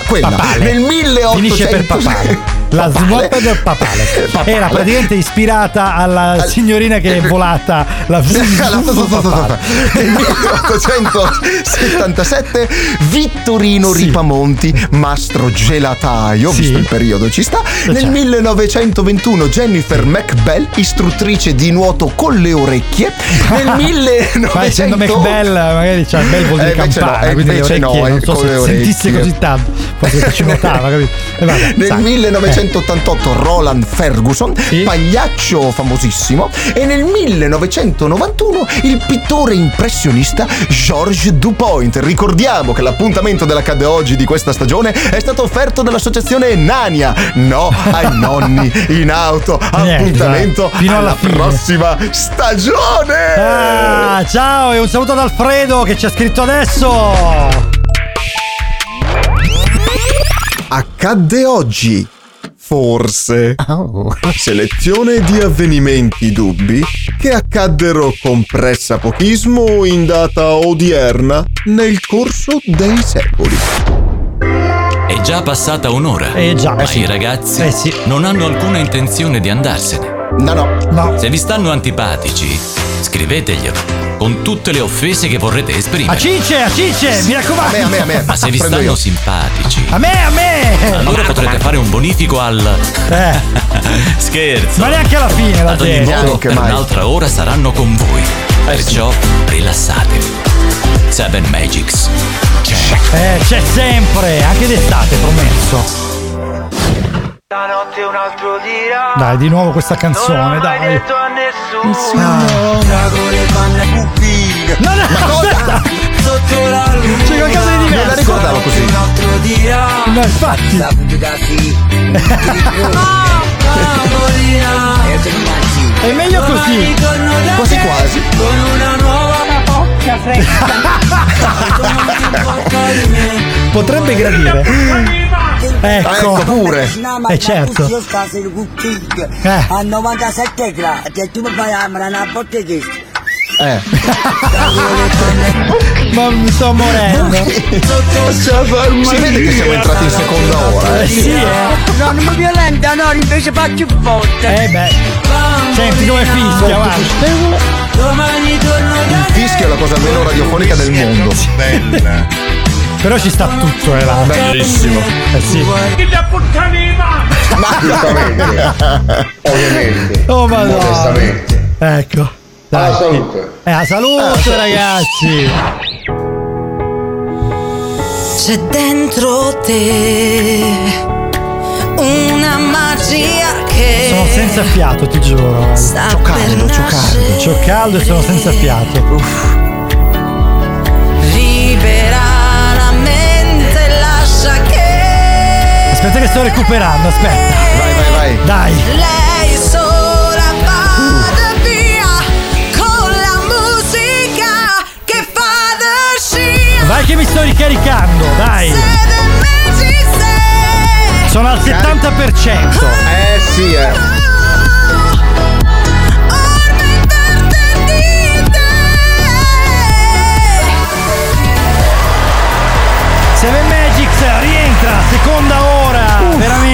quella. Papale. Nel 1800 Finisce per papale. La swap del papale. Papale. Era praticamente ispirata alla signorina che è volata. La papale. Nel 1877 Vittorino Sì. Ripamonti, mastro gelataio, Sì. visto il periodo ci sta. Nel certo. 1921 Jennifer McBell, istruttrice di nuoto con le orecchie. Nel 1900 Ma essendo McBell, magari c'ha bel vuol dire Eh, invece no, campana, eh, quindi le invece no, orecchie eh, non so se le sentisse orecchie. così tanto, forse ci notava, capito? Vabbè, Nel sai. 1988 Roland Ferguson, Sì. pagliaccio famosissimo, e nel 1991 il pittore impressionista Georges Dupoint. Ricordiamo che l'appuntamento dell'accade oggi di questa stagione è stato offerto dall'associazione Nania. No ai nonni in auto. Niente, Appuntamento fino alla alla prossima stagione. Ah, ciao e un saluto ad Alfredo che ci ha scritto adesso. Accadde oggi. Forse. Selezione di avvenimenti dubbi che accaddero con pressapochismo in data odierna nel corso dei secoli. È già passata un'ora. Eh già, Ma eh sì. i ragazzi Eh sì. non hanno alcuna intenzione di andarsene. No, no. No. Se vi stanno antipatici, scriveteglielo con tutte le offese che vorrete A esprimere. Cicce, a Cicce, mi A raccomando. me, a me, a me. Ma se vi Prendo stanno io. simpatici, A me, a me. allora potrete fare un bonifico al. Eh, Scherzo! ma neanche alla fine la Ad ogni gente. modo, per mai. un'altra ora saranno con voi. Perciò rilassatevi. Seven Magics. C'è. Eh, c'è sempre, anche d'estate, promesso. Dai, di nuovo questa Non l'ho canzone, dai. detto a nessuno Con le panne Bang! No, no, Ma cosa? aspetta. Sotto la luce C'è qualcosa di diverso. Non la ricordavo così. Un altro dirà No, infatti. Tavolina È meglio così. Quasi quasi. Con una nuova porca Potrebbe gradire. Ah, Ecco. ecco pure. Eh certo. Eh. A 97 gradi, e tu mi fai la una bottiglia. Eh. Ma mi sto morendo. Si vede che siamo entrati in seconda ora. Eh Eh. sì, eh. No, non mi violenta, no, invece faccio botte. Eh beh. Senti come fischia, guarda. Domani torno da Il fischio è la cosa meno radiofonica del mondo. Bella. Però ci sta tutto, eh là. Bellissimo. Eh sì. Ovviamente. Oh madonna. Modestamente. Ecco. Dai. Alla salute. Eh, a salute ragazzi. C'è dentro te una magia che Sono senza fiato, ti giuro. C'ho caldo, c'ho caldo. C'ho caldo e sono senza fiato. Libera Aspetta che sto recuperando, aspetta. Vai, vai, vai. Dai. lei sola vada via con la musica che fa the scia. Vai che mi sto ricaricando, dai. Sono al 70%. Eh sì, eh.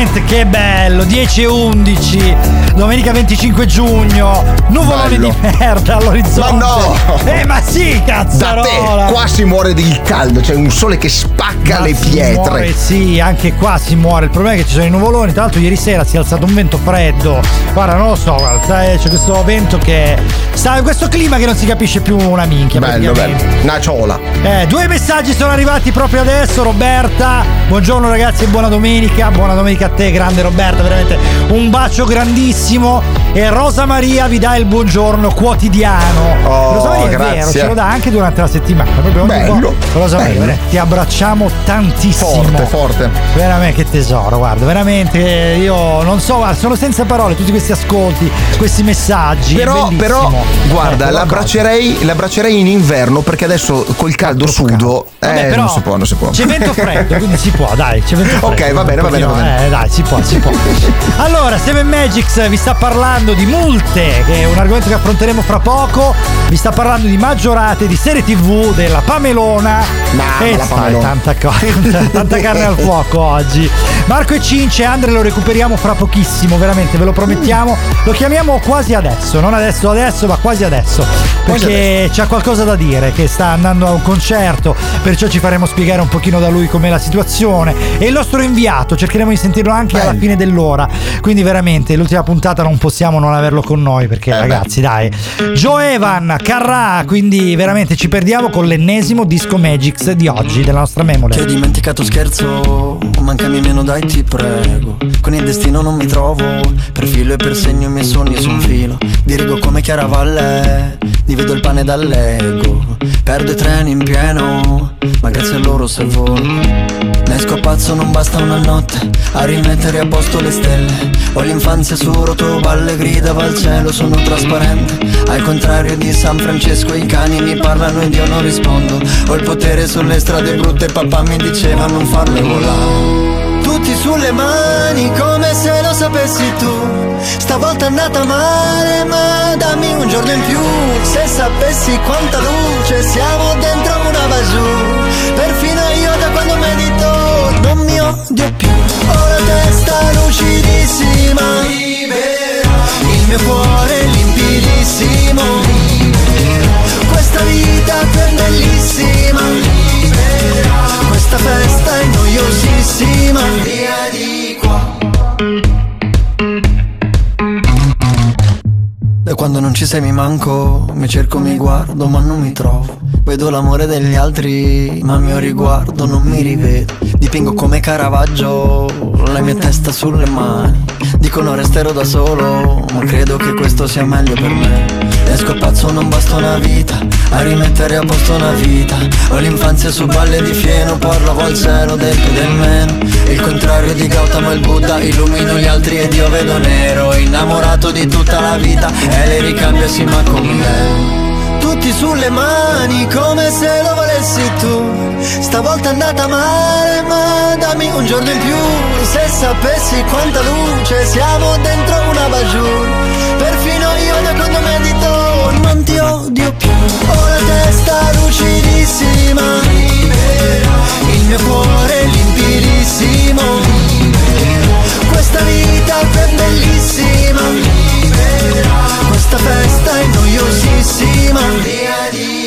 Veramente che bello. 10 e 11. Domenica 25 giugno. Nuvoloni Bello. di merda all'orizzonte. Ma no! Eh ma sì, Da cazzarola. te, qua si muore di caldo, c'è un sole che spacca Ma le pietre. muore, sì, anche qua si muore. Il problema è che ci sono i nuvoloni. Tra l'altro, ieri sera si è alzato un vento freddo. Guarda, non lo so, guarda, sai, c'è questo vento che. Sta in questo clima che non si capisce più una minchia. Bello, bello. Una ciola. Eh, due messaggi sono arrivati proprio adesso, Roberta. Buongiorno ragazzi e buona domenica. Buona domenica a te, grande Roberta, veramente un bacio grandissimo. E Rosa Maria vi dà il buongiorno quotidiano. Oh, Rosa Maria è vero, grazie. ce lo dà anche durante la settimana. Proprio Bello. Rosa Maria, bello. ti abbracciamo tantissimo. Forte, forte. Veramente che tesoro, guarda, veramente io non so, guarda, sono senza parole tutti questi ascolti, questi messaggi. Però, però, guarda, Ecco, l'abbraccerei, l'abbraccerei in inverno perché adesso col caldo sudo. Vabbè, eh, però non si può, non si può. C'è vento freddo, quindi si può, dai, c'è vento freddo. Ok, va bene, va bene, va bene. Eh, dai, si può, si può. Allora, Seven Magics vi sta parlando di multe, che è un argomento che affronteremo fra poco. Vi sta parlando di maggiorate, di serie TV, della Pamelona. Mamma, e la sai, Pamelona. tanta, co- tanta carne al fuoco oggi. Marco e Cince, Andre lo recuperiamo fra pochissimo, veramente, ve lo promettiamo. Lo chiamiamo quasi adesso, non adesso adesso, ma quasi adesso. Perché c'ha qualcosa da dire, che sta andando a un concerto, perciò ci faremo spiegare un pochino da lui com'è la situazione. E il nostro inviato, cercheremo di sentirlo anche alla fine dell'ora. Quindi veramente l'ultima puntata non possiamo non averlo con noi, perché ragazzi dai. Joe Evan, Carrà, quindi veramente ci perdiamo con l'ennesimo disco Magics di oggi, della nostra Ti ho memoria. dimenticato scherzo, mancami meno dai ti prego. Con il destino non mi trovo, per filo e per segno i miei sogni su un filo. Dirigo come Chiaravalle, divido il pane dall'ego. Perdo i treni in pieno, ma grazie a loro se volo. Ne esco pazzo non basta una notte, a rimettere a posto le stelle. Ho l'infanzia su rotoballe, gridava al cielo, sono trasparente. Al contrario di San Francesco i cani mi parlano ed io non rispondo. Ho il potere sulle strade brutte, papà mi diceva non farle volare tutti sulle mani come se lo sapessi tu. Stavolta è andata male ma dammi un giorno in più. Se sapessi quanta luce siamo dentro una basù. Perfino io da quando medito non mi odio più. Ho la testa lucidissima Il mio cuore limpidissimo Questa vita è bellissima Questa festa è noiosissima Via di qua Da quando Quando non ci sei mi manco, mi cerco, mi guardo, ma non mi trovo. Vedo l'amore degli altri, ma a mio riguardo non mi rivedo. Dipingo come Caravaggio, la mia testa sulle mani. Dicono resterò da solo, ma credo che questo sia meglio per me. Esco pazzo, non basta una vita, a rimettere a posto una vita. Ho l'infanzia su balle di fieno, parlo al cielo del più del meno. Il contrario di Gautama il Buddha, illumino gli altri ed io vedo nero. Innamorato di tutta la vita, e le ricambio sì ma con me. Tutti sulle mani come se lo volessi tu Stavolta è andata male ma dammi un giorno in più. Se sapessi quanta luce siamo dentro una bajour Perfino io da quando medito non ti odio più. Ho la testa lucidissima. Il mio cuore limpidissimo. Questa vita è bellissima Questa festa è noiosissima.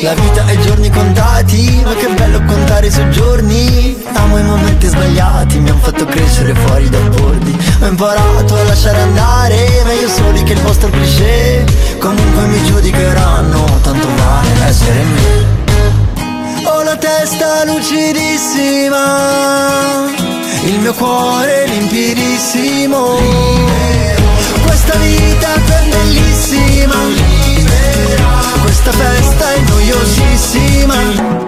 La vita è giorni contati Ma che bello contare su giorni. Amo i momenti sbagliati Mi hanno fatto crescere fuori dai bordi. Ho imparato a lasciare andare Meglio soli che il vostro cliché. Comunque mi giudicheranno Tanto vale essere me. Ho la testa lucidissima Il mio cuore limpidissimo Questa vita è bellissima Questa festa è noiosissima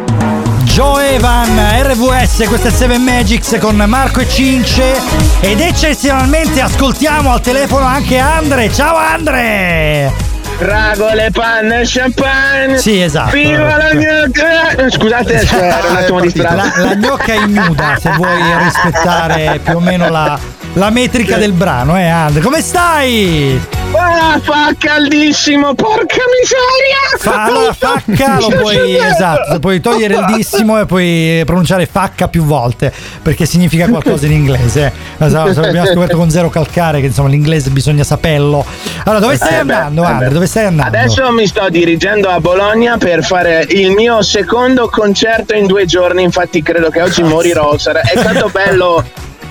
Joe Evan, RVS, questo è Seven Magics con Marco e Cince ed eccezionalmente ascoltiamo al telefono anche Andre. Ciao Andre! Fragole, panne e champagne. Sì, esatto. Viva la gnocca! Scusate, adesso ero un attimo distratto. La, la gnocca è ignuda, se vuoi rispettare più o meno la, la metrica del brano, eh Andre. Come stai? Ah, fa caldissimo, porca miseria! Fa, allora, facca lo puoi, esatto, puoi togliere il dissimo e puoi pronunciare facca più volte perché significa qualcosa in inglese. Esatto, abbiamo scoperto con zero calcare che insomma l'inglese bisogna saperlo. Allora, dove stai Eh andando, eh Andre? beh. Dove stai andando? Adesso mi sto dirigendo a Bologna per fare il mio secondo concerto in due giorni, infatti credo che oggi morirò. Sarà- È stato bello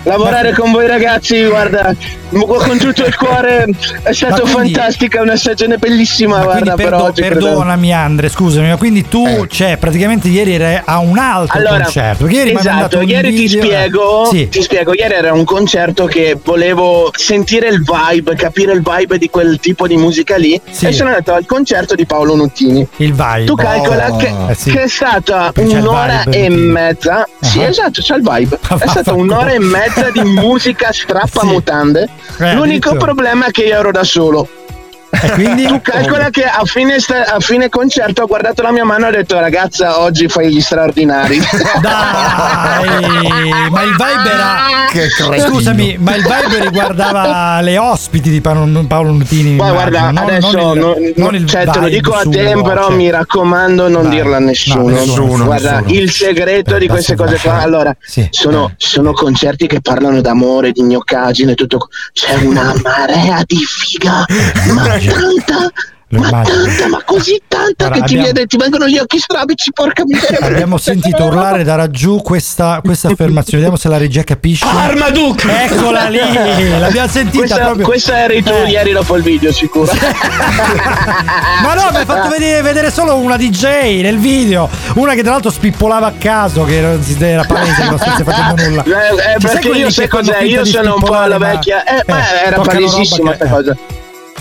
lavorare con voi ragazzi, guarda, con tutto il cuore, è quindi- fantastica, una stagione bellissima, Ma guarda, perdo- credo- perdonami Andre, scusami, ma quindi tu, cioè, praticamente ieri eri a un altro Allora, concerto. Ieri esatto, ieri ti spiego, Sì. ti spiego, ieri era un concerto che volevo sentire il vibe, capire il vibe di quel tipo di musica lì Sì. e sono andato al concerto di Paolo Nuttini. Il vibe. Tu calcola Oh. che, Eh sì. che è stata Perché un'ora e mezza. Sì, Ah. esatto, c'è il vibe. È stata un'ora e mezza di musica strappamutande. Eh, L'unico problema è che io ero da solo. E quindi? Tu calcola che a fine, sta- a fine concerto ho guardato la mia mano e ho detto ragazza oggi fai gli straordinari. Dai, ma il vibe era. Scusami, ma il vibe riguardava le ospiti di Paolo, Paolo Nutini. Poi guarda, non- adesso non il- non- non il cioè, te lo dico a te, suo, però cioè. mi raccomando, non Dai. dirlo a nessuno. No, nessuno, guarda, nessuno. il segreto di Eh, queste cose qua, allora, Sì. sono, sono concerti che parlano d'amore, di gnoccaggine, tutto. C'è una marea di figa, ma tanta. Lo Ma immagino. tanta, ma così tanta Guarda, che ti, abbiamo- viene, ti vengono gli occhi strabici, porca miseria. Abbiamo sentito urlare da raggiù questa, questa affermazione. Vediamo se la regia capisce. Armaduke! Eccola lì, l'abbiamo sentita Questa, proprio. questa eri tu Eh. ieri dopo il video, sicuro. Ma no, mi hai fatto vedere, vedere solo una DJ nel video. Una che tra l'altro spippolava a caso, che non si era palese non stesse facendo nulla. Eh, eh, Ci sai perché io sai cos'è? Io sono un po' la ma- vecchia. Eh, ma era toccano palesissima questa cosa.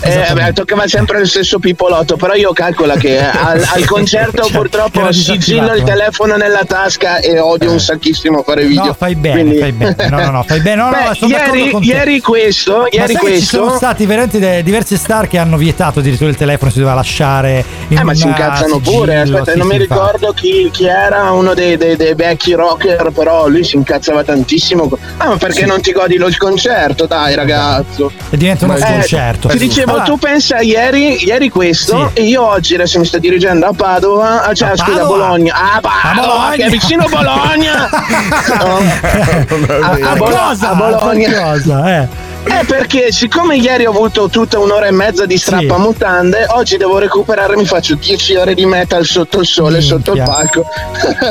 Eh, beh, toccava sempre il stesso pipolotto, però io calcola che al, al concerto Cioè, purtroppo sigillo il telefono nella tasca e odio un sacchissimo fare video. No, fai bene, Quindi- fai bene. No, no, no, fai bene. No, no, Beh, d'accordo ieri, ieri questo, Ma ieri sai che ci sono questo. stati veramente diverse star che hanno vietato addirittura il telefono si doveva lasciare in Eh, ma si incazzano sigillo, pure. Aspetta, sì, non sì, mi ricordo chi, chi era uno dei, dei- dei vecchi rocker, però lui si incazzava tantissimo. Ah, ma perché non ti godi lo- il concerto? Dai, ragazzo. E diventa uno Eh, sconcerto. Ti dicevo, Allora, tu pensa ieri, ieri questo, e io oggi adesso mi sto dirigendo a Padova, cioè A scusa, a? Bologna. Ah, Padova, Bologna. che è vicino Bologna. No. a, a a Bolo- cosa? a Bologna. A cosa? Eh. Eh, perché siccome ieri ho avuto tutta un'ora e mezza di strappa mutande, oggi devo recuperare, mi faccio 10 ore di metal sotto il sole, sotto il palco.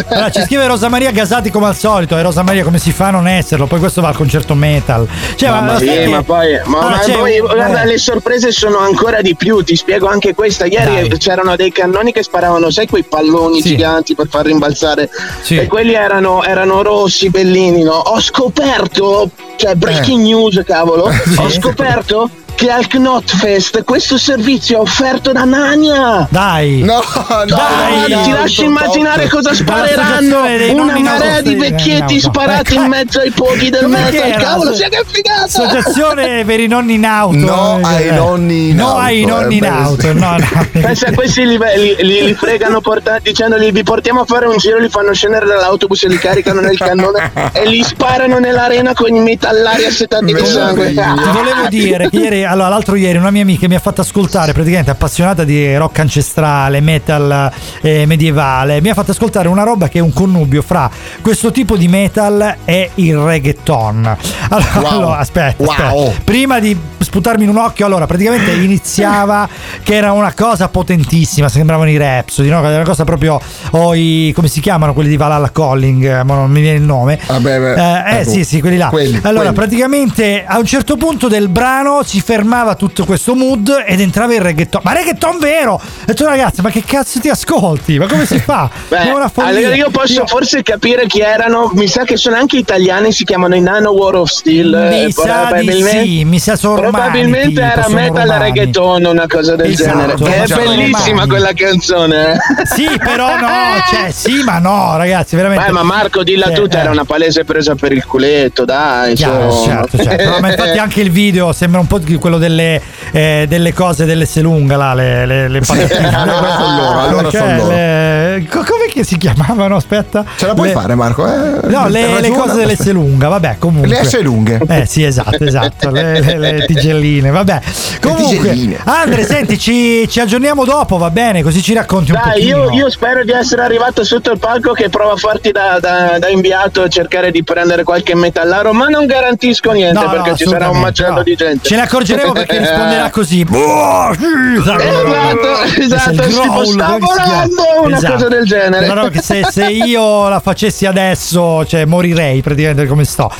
Allora, ci scrive Rosa Maria Gasati come al solito. E Rosa Maria, come si fa a non esserlo? Poi questo va al concerto metal. Cioè, lo sai mia, che- ma poi, ma- Allora, ma c'è poi, un- guarda, eh. le sorprese sono ancora di più. Ti spiego anche questa. Ieri c'erano dei cannoni che sparavano, sai, quei palloni giganti per far rimbalzare. E quelli erano, erano rossi, bellini. No? Ho scoperto, cioè, breaking Eh. news, cavolo. Ho scoperto che al Knotfest questo servizio è offerto da Nania. Dai, no, Dai, no, ti no, lascio no, immaginare no. cosa spareranno. Una marea di vecchietti no, no. sparati in mezzo ai poghi del metal. Cavolo, sia che figata! Associazione per i nonni in auto. No Eh, ai eh. nonni in No auto, ai nonni eh, in auto. No, no. Pensa a questi li, li, li- fregano porta- dicendogli vi portiamo a fare un giro, li fanno scendere dall'autobus e li caricano nel cannone e li sparano nell'arena con i metallari assetati di sangue. Ti volevo dire che ieri, allora, l'altro ieri una mia amica mi ha fatto ascoltare, praticamente appassionata di rock ancestrale, metal eh, medievale, mi ha fatto ascoltare una roba che è un connubio fra questo tipo di metal e il reggaeton. Allora, Wow. allora, aspetta, Wow. aspetta. prima di sputarmi in un occhio, allora praticamente iniziava che era una cosa potentissima, sembravano i Rhapsody, no? Era una cosa proprio, o i, come si chiamano quelli di Valhalla Calling, eh, ma non mi viene il nome. Vabbè, beh, Eh, eh, ecco, sì, sì, quelli là. quelli, allora, quelli. praticamente a un certo punto del brano si fermava tutto questo mood ed entrava il reggaeton. Ma reggaeton vero! E tu ragazzi, ma che cazzo ti ascolti? Ma come si fa? Beh, allora io posso Io- forse capire chi erano, mi sa che sono anche italiani, si chiamano i Nano War of Steel. Mi eh, sa probabilmente- sì, mi sa sono romani, Probabilmente tipo, era metal romani. reggaeton, una cosa del Esatto, genere. È bellissima romani. quella canzone. eh. Sì, però no, cioè sì, ma no, ragazzi, veramente. Beh, ma Marco, dilla Eh, tutta, eh. era una palese presa per il culetto, dai. Chiaro, certo, certo. No, ma infatti anche il video sembra un po' di quello delle, eh, delle cose delle Selunga, là, le, le, le patatine. allora sono loro, allora sono loro. le- co- Com'è che si chiamavano? Aspetta. Ce la puoi Le- fare, Marco? Eh, No, le, le cose delle Selunga, vabbè, comunque. Le S lunghe. Eh sì, esatto, esatto, le, le- le tigelline, vabbè. Comunque, tigelline. Andre, senti, ci, ci aggiorniamo dopo, va bene? Così ci racconti un Dai, pochino. io, io spero di essere arrivato sotto il palco che provo a farti da, da- da inviato a cercare di prendere qualche metallaro, ma non garantisco niente No, no, perché ci sarà un macello no. di gente. Ce ne accorgeremo perché risponderà così. Boh, sì, sai, Esatto, esatto, il tipo, sta volando, una cosa del genere. Però che se, se io la facessi adesso, cioè morirei praticamente come sto.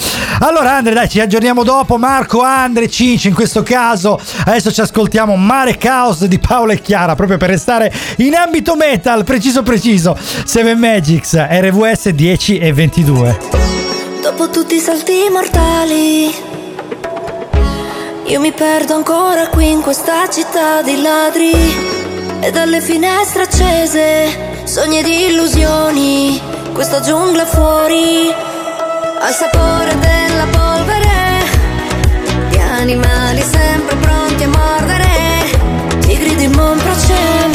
Allora, Andre, dai, ci aggiorniamo dopo. Marco, Andre, Cinci, in questo caso. Adesso ci ascoltiamo Mare Caos di Paola e Chiara, proprio per restare in ambito metal, preciso preciso. Seven Magics, RVS 10 e 22. Dopo tutti i salti mortali, io mi perdo ancora qui in questa città di ladri. E dalle finestre accese, sogni di illusioni, questa giungla fuori, al sapore della polvere, di animali sempre pronti a mordere, tigri di Monprocem,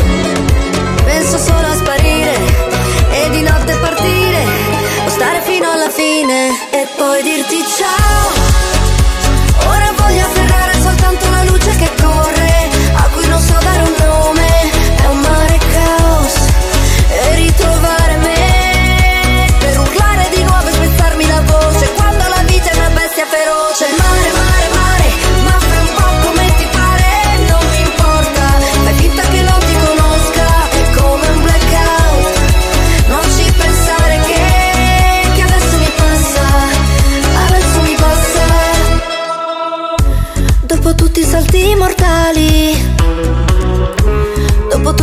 penso solo a sparire e di notte partire, o stare fino alla fine e poi dirti ciao.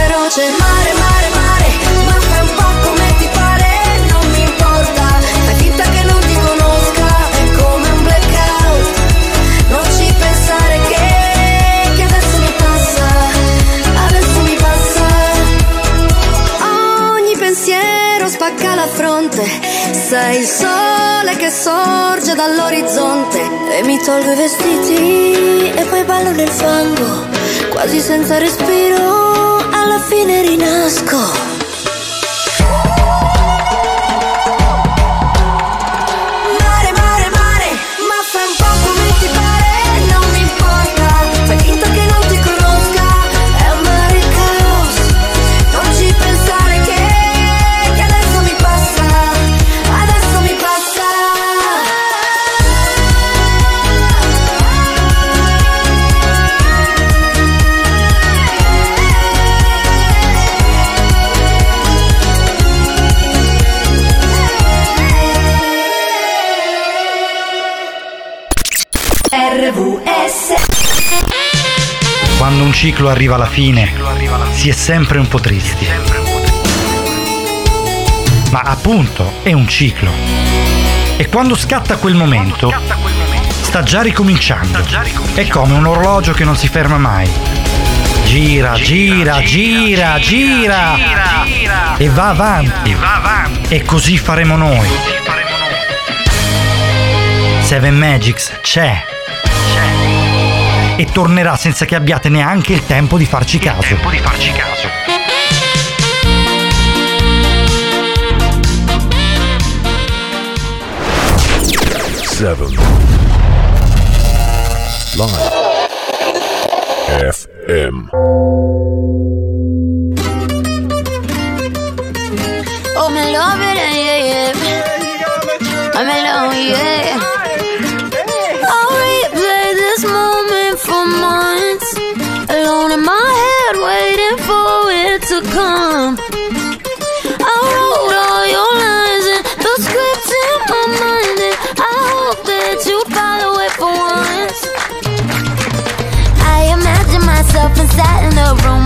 feroce Mare, mare, mare Ma fai un po' come ti pare Non mi importa La finta che non ti conosca È come un blackout Non ci pensare che Che adesso mi passa Adesso mi passa. Ogni pensiero spacca la fronte Sei il sole che sorge dall'orizzonte E mi tolgo i vestiti E poi ballo nel fango Quasi senza respiro alla fine rinasco. ciclo arriva alla fine, si è sempre un po' tristi. Ma appunto è un ciclo. E quando scatta quel momento, sta già ricominciando. È come un orologio che non si ferma mai. Gira, gira, gira, gira, e va avanti. E così faremo noi. Seven Magics c'è e tornerà senza che abbiate neanche il tempo di farci il caso. Tempo di farci caso. Seven. Live. FM.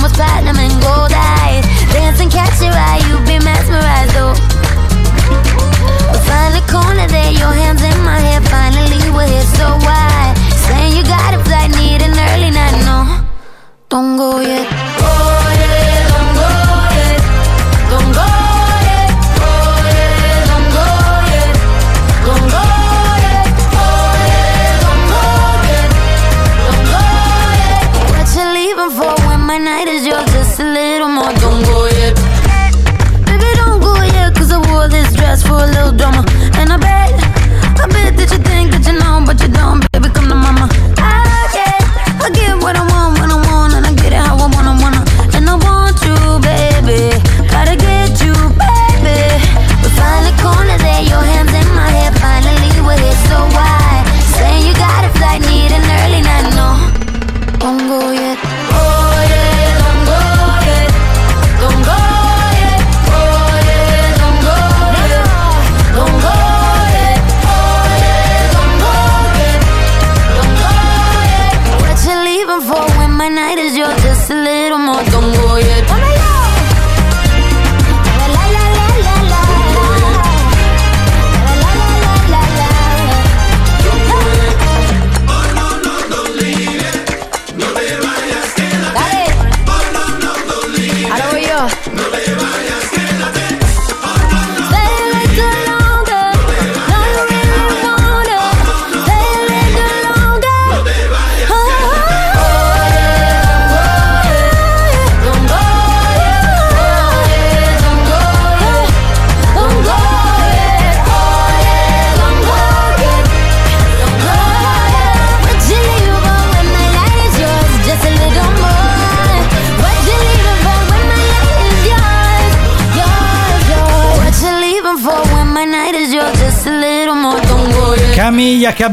with platinum and gold eyes. Dancing, catch your eye, you be mesmerized, oh. Find a corner there, your hands in my hair. Finally, we're here, so why?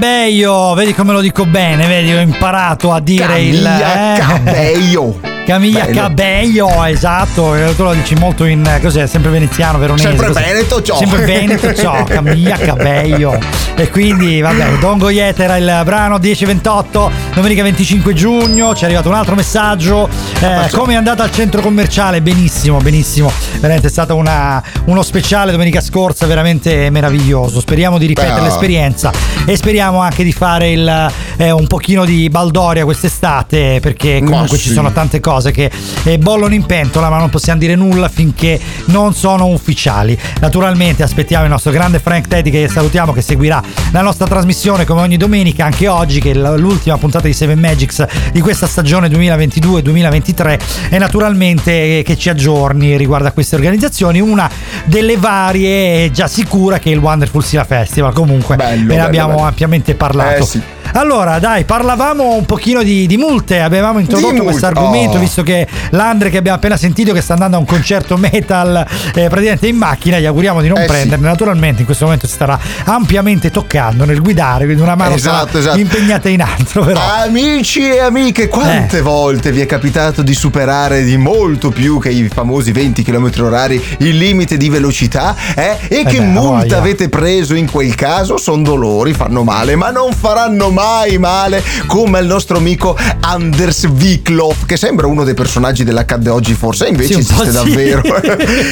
Cabello, vedi come lo dico bene, vedi, ho imparato a dire Camilla il... Cabello. Eh? Camilla Cabello, esatto, eh, tu lo dici molto in cos'è, sempre veneziano, veronese. Sempre cos'è? Veneto ciò. Sempre Veneto ciò, Camilla Cabello. E quindi, vabbè, Don Goyet era il brano 10-28, domenica 25 giugno, ci è arrivato un altro messaggio. Eh, come è andata al centro commerciale? Benissimo, benissimo veramente è stato una, uno speciale domenica scorsa veramente meraviglioso speriamo di ripetere Beh. l'esperienza e speriamo anche di fare il eh, un pochino di baldoria quest'estate perché comunque sì. ci sono tante cose che eh, bollono in pentola ma non possiamo dire nulla finché non sono ufficiali. Naturalmente aspettiamo il nostro grande Frank Teddy che salutiamo che seguirà la nostra trasmissione come ogni domenica anche oggi che è l'ultima puntata di Seven Magics di questa stagione 2022-2023 e naturalmente eh, che ci aggiorni riguardo a queste organizzazioni. Una delle varie è già sicura che è il Wonderful Sila Festival comunque bello, ne bello, abbiamo bello. ampiamente parlato. Eh, sì. Allora, dai, parlavamo un pochino di, di multe, avevamo introdotto questo argomento, oh. visto che l'Andre che abbiamo appena sentito che sta andando a un concerto metal eh, praticamente in macchina, gli auguriamo di non Eh, sì. prenderne, naturalmente in questo momento si starà ampiamente toccando nel guidare, quindi una mano Esatto, esatto. impegnata in altro, però. Amici e amiche, quante Eh. volte vi è capitato di superare di molto più che i famosi 20 km orari il limite di velocità? Eh? E che beh, multa avete preso in quel caso? Sono dolori, fanno male, ma non faranno mai male come il nostro amico Anders Wiklov, che sembra uno dei personaggi dell'Accadde oggi forse, e invece Sì, esiste sì. davvero.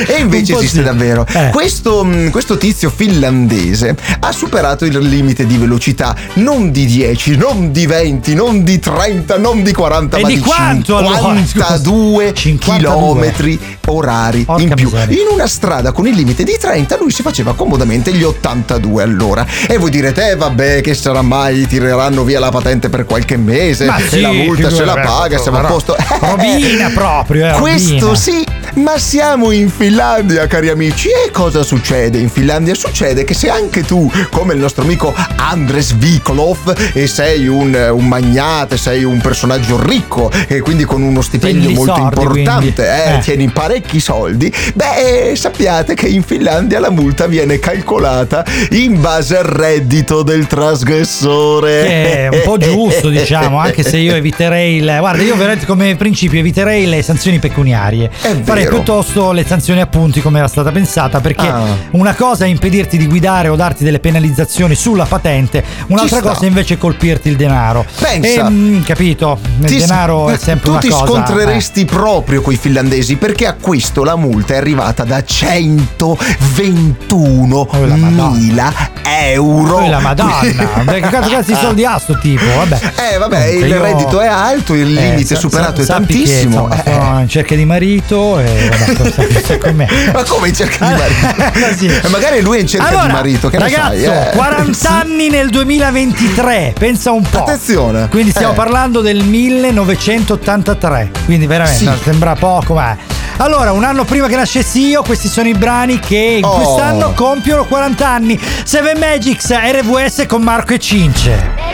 e invece esiste sì. davvero. Eh. Questo, mh, questo tizio finlandese ha superato il limite di velocità non di 10, non di 20, non di 30, non di 40, E ma di di, quanto, allora? 52 52. km orari Porca in più. miseria. In una strada con il limite di 30 lui si faceva comodamente gli 82 all'ora. E voi direte, eh vabbè, che sarà mai, tireranno via la patente per qualche mese Ma e sì, la multa se la paga, siamo a posto. Robina proprio, eh, Questo robina. sì, ma siamo in Finlandia, cari amici. E cosa succede in Finlandia? Succede che se anche tu, come il nostro amico Andres Vikolov, e sei un, un magnate, sei un personaggio ricco e quindi con uno stipendio molto soldi, importante, eh, Eh. tieni parecchi soldi, beh, sappiate che in Finlandia la multa viene calcolata in base al reddito del trasgressore. Un po' giusto, diciamo, anche se io eviterei il. Guarda, io veramente come principio eviterei le sanzioni pecuniarie. Farei piuttosto le sanzioni a punti come era stata pensata, perché Ah. una cosa è impedirti di guidare o darti delle penalizzazioni sulla patente, un'altra cosa invece è colpirti il denaro. Pensa. E, mm, capito? Il Ti- denaro è sempre tu una ti cosa. eh. scontreresti proprio con i finlandesi perché a questo la multa è arrivata da 121.000 euro. Oh, la Madonna, che cazzo di soldi ha sto tipo? Vabbè. Eh vabbè, Comunque il reddito è alto, il Eh, limite sa- superato sa- è sappi che, tantissimo. insomma, Eh, in cerca di marito e vabbè, com'è. Ma come in cerca di marito? Sì. Eh, Magari lui è in cerca Allora, di marito, che ne ragazzo, sai? eh? 40 anni nel 2023, pensa un po'. Attenzione. Quindi stiamo Eh. parlando del 1983, quindi veramente Sì. no, sembra poco, ma... Allora, un anno prima che nascessi io, questi sono i brani che Oh. quest'anno compiono 40 anni. Seven Magics, RVS con Marco e Cince.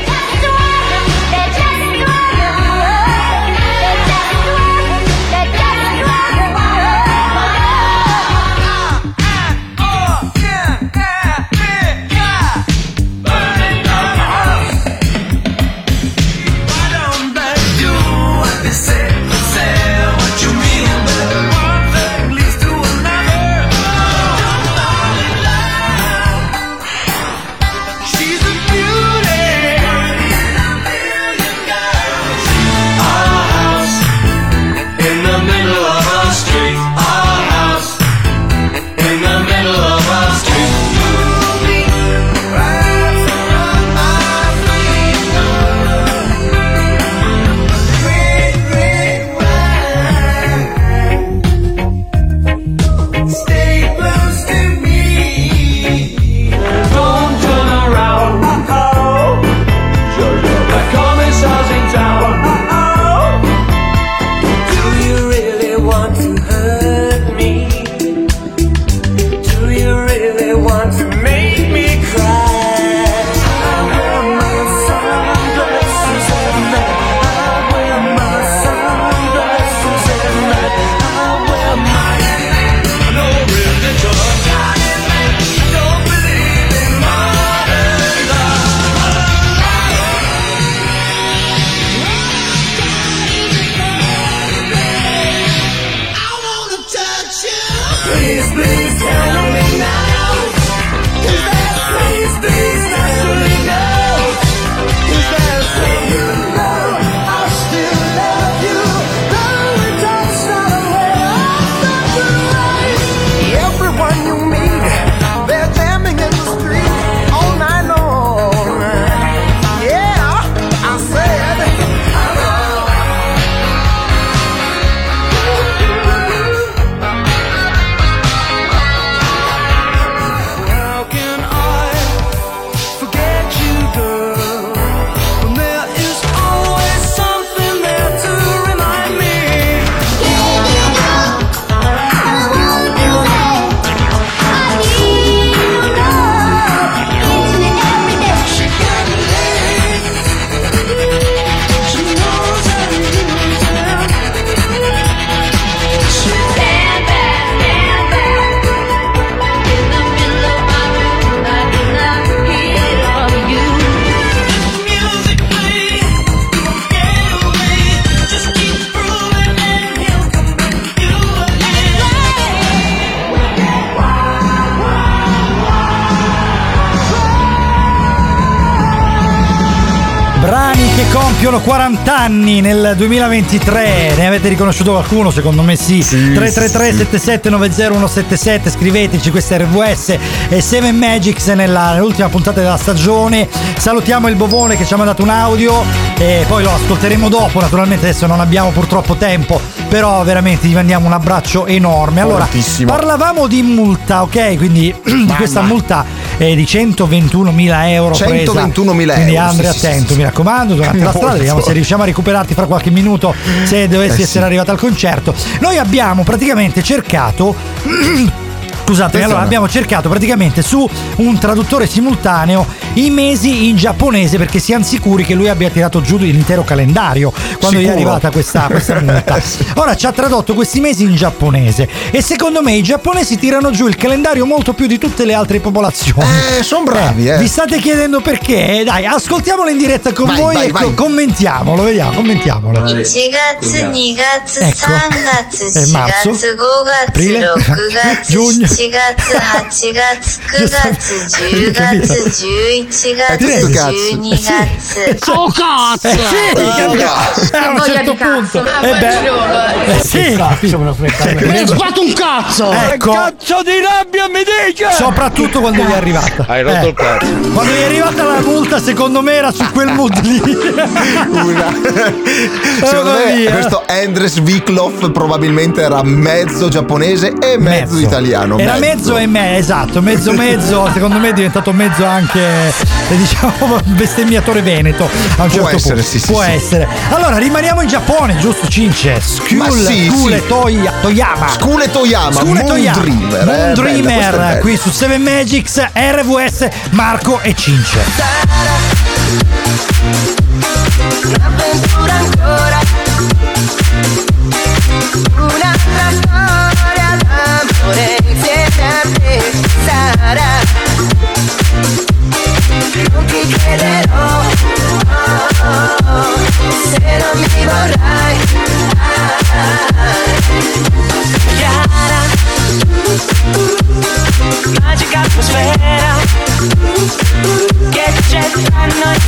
Nel 2023. Ne avete riconosciuto qualcuno? Secondo me sì. 333 7790177 scriveteci, questa è RVS e Seven Magics nella- nell'ultima puntata della stagione. Salutiamo il Bovone che ci ha mandato un audio e poi lo ascolteremo dopo. Naturalmente adesso non abbiamo purtroppo tempo, però veramente gli mandiamo un abbraccio enorme. Allora, Fortissimo. parlavamo di multa, ok? Quindi di questa multa eh, di 121.000 euro presa. 121.000 Quindi euro, Andrea sì, attento, sì. mi raccomando, durante la strada vediamo se riusciamo a recuperarti fra qualche minuto se dovessi Eh, essere sì. arrivato al concerto. Noi abbiamo praticamente cercato Scusatemi, allora abbiamo cercato praticamente su un traduttore simultaneo i mesi in giapponese perché siamo sicuri che lui abbia tirato giù l'intero calendario quando gli è Sicuro. arrivata questa, questa multa. Ora ci ha tradotto questi mesi in giapponese e secondo me i giapponesi tirano giù il calendario molto più di tutte le altre popolazioni. Eh, sono bravi, eh. Vi state chiedendo perché? Dai, ascoltiamolo in diretta con Vai, voi vai, e vai. co- commentiamolo, vediamo, commentiamolo. 1月、2月、Ecco. 3月、え 4 marzo, 月、5月、 aprile, 6月、 giugno. 7月、8月、9月、10月、11 月、tutto cazzo. 12月。Oh cazzo! Eh sì, a un certo punto. Eh beh, eh sì, me lo. Mi hai sbatto un cazzo! Ecco. Cazzo di rabbia mi dica! Soprattutto quando gli è arrivata. Hai rotto Eh, il cazzo. Quando gli è arrivata la multa, secondo me era su quel mood lì. Una- Secondo Mamma me mia. questo Andres Vikloff probabilmente era mezzo giapponese e mezzo, italiano. Era mezzo e me, esatto, mezzo mezzo, secondo me è diventato mezzo anche eh, diciamo bestemmiatore veneto a un Può certo essere, punto. sì, sì, Può sì. essere. Allora, rimaniamo in Giappone, giusto Cince? Ma Skul, sì, Skule sì. Toya- Toyama. Skule Toyama, Skule Moon Toyama. Dreamer, eh, Moon bella, Dreamer, bella. qui su 7 Magics, RVS, Marco e Cince. Un'avventura ancora Un'altra storia d'amore insieme a te sarà Non ti chiederò Se non mi vorrai Chiara Magica atmosfera Che c'è tra noi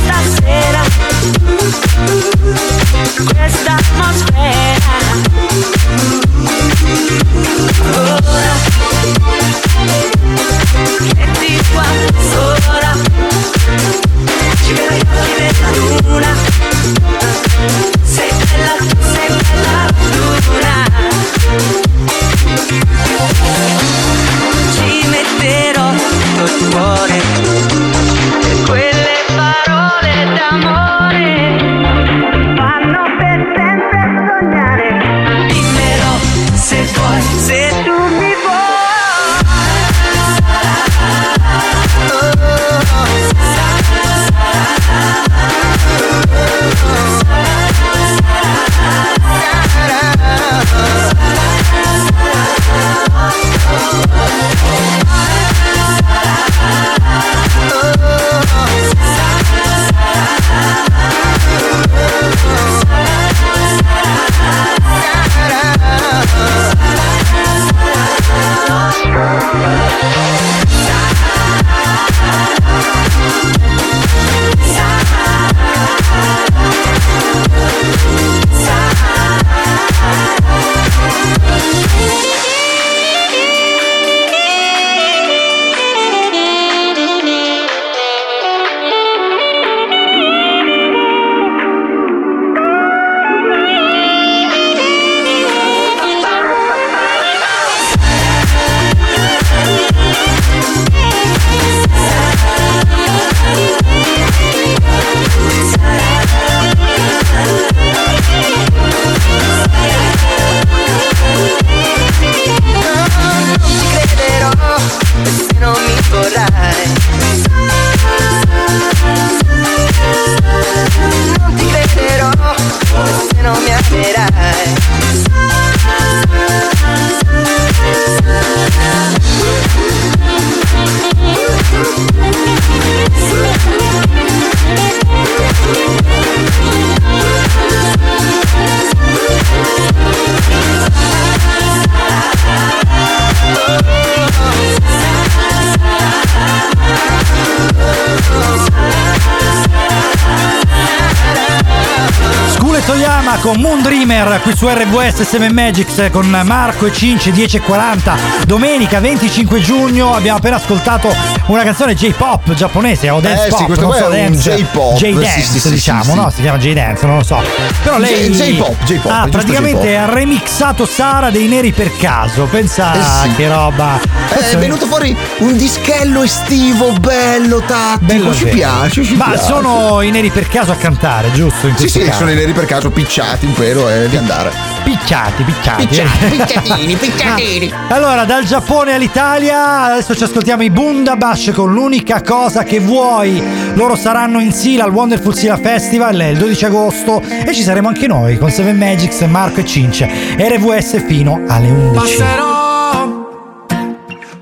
RWS 7 Magics con Marco e Cince 10.40 domenica 25 giugno abbiamo appena ascoltato una canzone J-pop giapponese o dance Eh, pop sì, questo non so, è dance, J-pop, J-dance sì, sì, diciamo no si chiama J-dance non lo so però lei J-pop, J-pop, ah, praticamente J-pop. ha remixato Sara dei neri per caso pensa Eh che roba Eh, è venuto fuori un dischello estivo, bello, tattico. Bello ci piace, ci ma piace. sono i neri per caso a cantare giusto Sì, sì, caso? sono i neri per caso picciati in pelo e di andare. Picciati, picciati. Picciati, picciatini, picciatini. Allora, dal Giappone all'Italia, adesso ci ascoltiamo i Bundabash con l'unica cosa che vuoi. Loro saranno in Sila al Wonderful Sila Festival il 12 agosto e ci saremo anche noi con Seven Magics, Marco e Cince. RVS fino alle 11. Passerò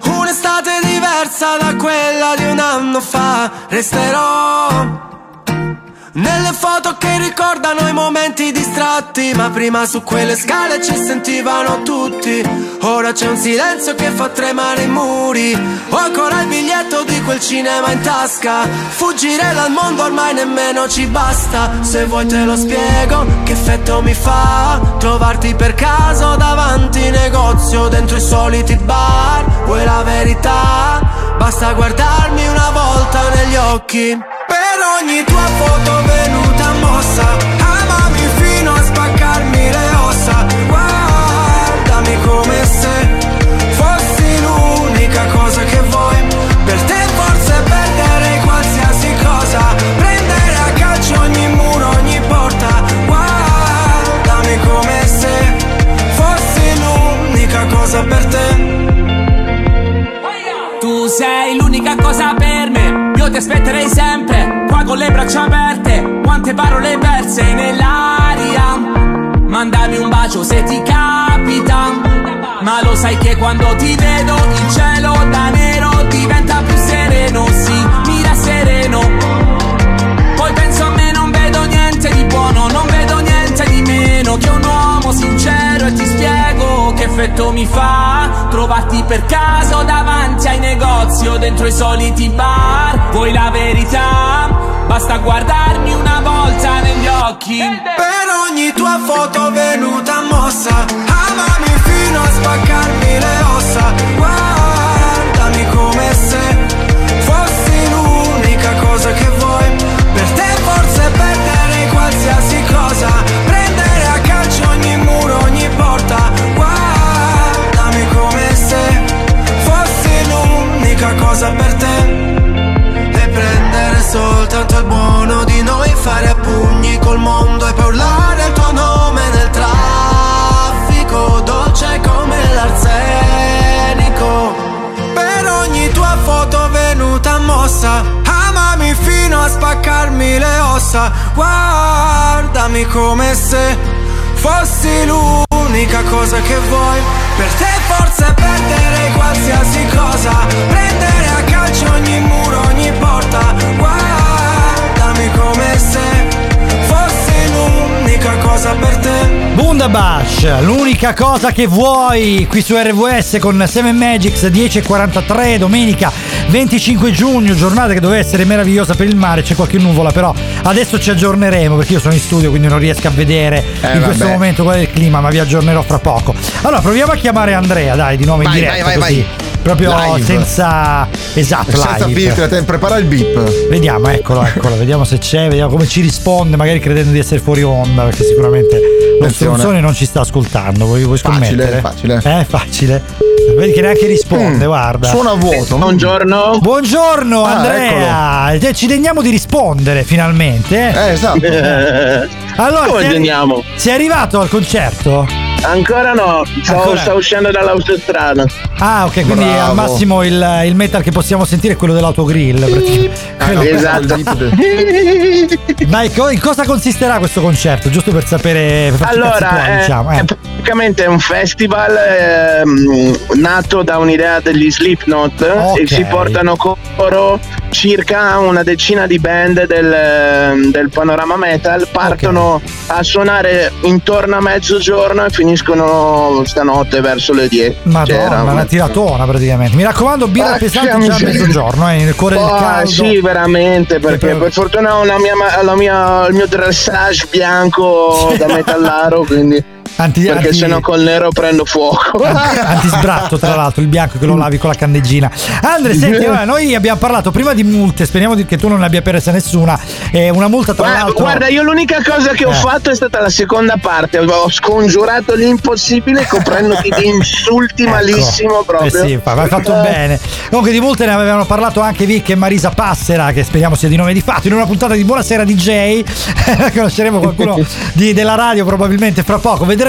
un'estate diversa da quella di un anno fa. Resterò nelle foto che ricordano i momenti distratti. Ma prima su quelle scale ci sentivano tutti. Ora c'è un silenzio che fa tremare i muri. Ho ancora il biglietto di quel cinema in tasca. Fuggire dal mondo ormai nemmeno ci basta. Se vuoi te lo spiego che effetto mi fa. Trovarti per caso davanti negozio dentro i soliti bar. Vuoi la verità? Basta guardarmi una volta negli occhi. Per ogni tua foto venuta mossa. Amami fino a spaccarmi le ossa. Guardami come se fossi l'unica cosa che vuoi. Per te forse perderei qualsiasi cosa. Prendere a calcio ogni muro, ogni porta. Guardami come se fossi l'unica cosa per te. Tu sei l'unica cosa per me, io ti aspetterei sempre, con le braccia aperte, quante parole perse nell'aria. Mandami un bacio se ti capita, ma lo sai che quando ti vedo il cielo da nero diventa più sereno, sì, mira sereno. Poi penso a me, non vedo niente di buono, non vedo niente di meno che un uomo sincero e ti spiego effetto mi fa trovarti per caso davanti ai negozi o dentro i soliti bar. Vuoi la verità? Basta guardarmi una volta negli occhi. Per ogni tua foto venuta mossa Amami fino a spaccarmi le ossa Guardami come se fossi l'unica cosa che vuoi Per te forse perderei qualsiasi cosa Prendere a calcio ogni muro, l'unica cosa per te. E prendere soltanto il buono di noi Fare a pugni col mondo e poi urlare il tuo nome nel traffico Dolce come l'arsenico. Per ogni tua foto venuta mossa Amami fino a spaccarmi le ossa. Guardami come se fossi l'unica cosa che vuoi Per te forse perderei qualsiasi cosa. Prendere a calcio ogni muro, ogni porta. Guardami come se fossi l'unica cosa per te. Bundabash, l'unica cosa che vuoi qui su RVS con 7 Magics 10.43 domenica 25 giugno, giornata che doveva essere meravigliosa per il mare, c'è qualche nuvola però adesso ci aggiorneremo perché io sono in studio quindi non riesco a vedere Eh, in questo vabbè. momento qual è il clima ma vi aggiornerò fra poco. Allora proviamo a chiamare Andrea dai di nuovo in Vai, diretta vai, vai, così. vai. Proprio Live. senza esatto Senza live. filtri, te- prepara il beep. Vediamo, eccolo, eccolo, vediamo se c'è, vediamo come ci risponde, magari credendo di essere fuori onda, perché sicuramente stronzone non ci sta ascoltando, vuoi, vuoi Facile, scommettere? facile. Eh, facile. Vedi che neanche risponde, Mm, guarda. Suona vuoto. Buongiorno. Buongiorno Ah, Andrea, Eh, ci degniamo di rispondere finalmente. eh? Eh, esatto. Allora, Come sei, sei arrivato al concerto? Ancora no, sto, Ancora? sto uscendo dall'autostrada. Ah, ok, quindi Bravo. al massimo il, il metal che possiamo sentire è quello dell'autogrill. praticamente. Quello- esatto. Co- in cosa consisterà questo concerto? Giusto per sapere, per cazzi tuoi, Allora, eh, diciamo. eh. è praticamente un festival ehm, nato da un'idea degli Slipknot Ok. e si portano con loro circa una decina di band del, del panorama metal, partono a suonare intorno a mezzogiorno e finiscono finiscono stanotte verso le 10. Madonna, C'era una tiratona praticamente. Mi raccomando, birra Ah, pesante già a mezzogiorno, eh, nel cuore del Ah, caldo. sì, veramente, perché per fortuna ho la mia, la mia- il mio dressage bianco da metallaro, quindi Anti- perché anti- sennò col nero prendo fuoco. Antisbratto, tra l'altro, il bianco che lo lavi con la candeggina. Andre, senti, allora, noi abbiamo parlato prima di multe, speriamo che tu non ne abbia persa nessuna. Eh, una multa, tra Guarda, l'altro. guarda, io l'unica cosa che ho Eh. fatto è stata la seconda parte. Ho scongiurato l'impossibile coprendoti di insulti malissimo proprio. Eh sì, fa- hai fatto bene. Comunque di multe ne avevano parlato anche Vic e Marisa Passera, che speriamo sia di nome di fatto, in una puntata di Buonasera DJ. Conosceremo qualcuno di- della radio probabilmente fra poco, vedremo.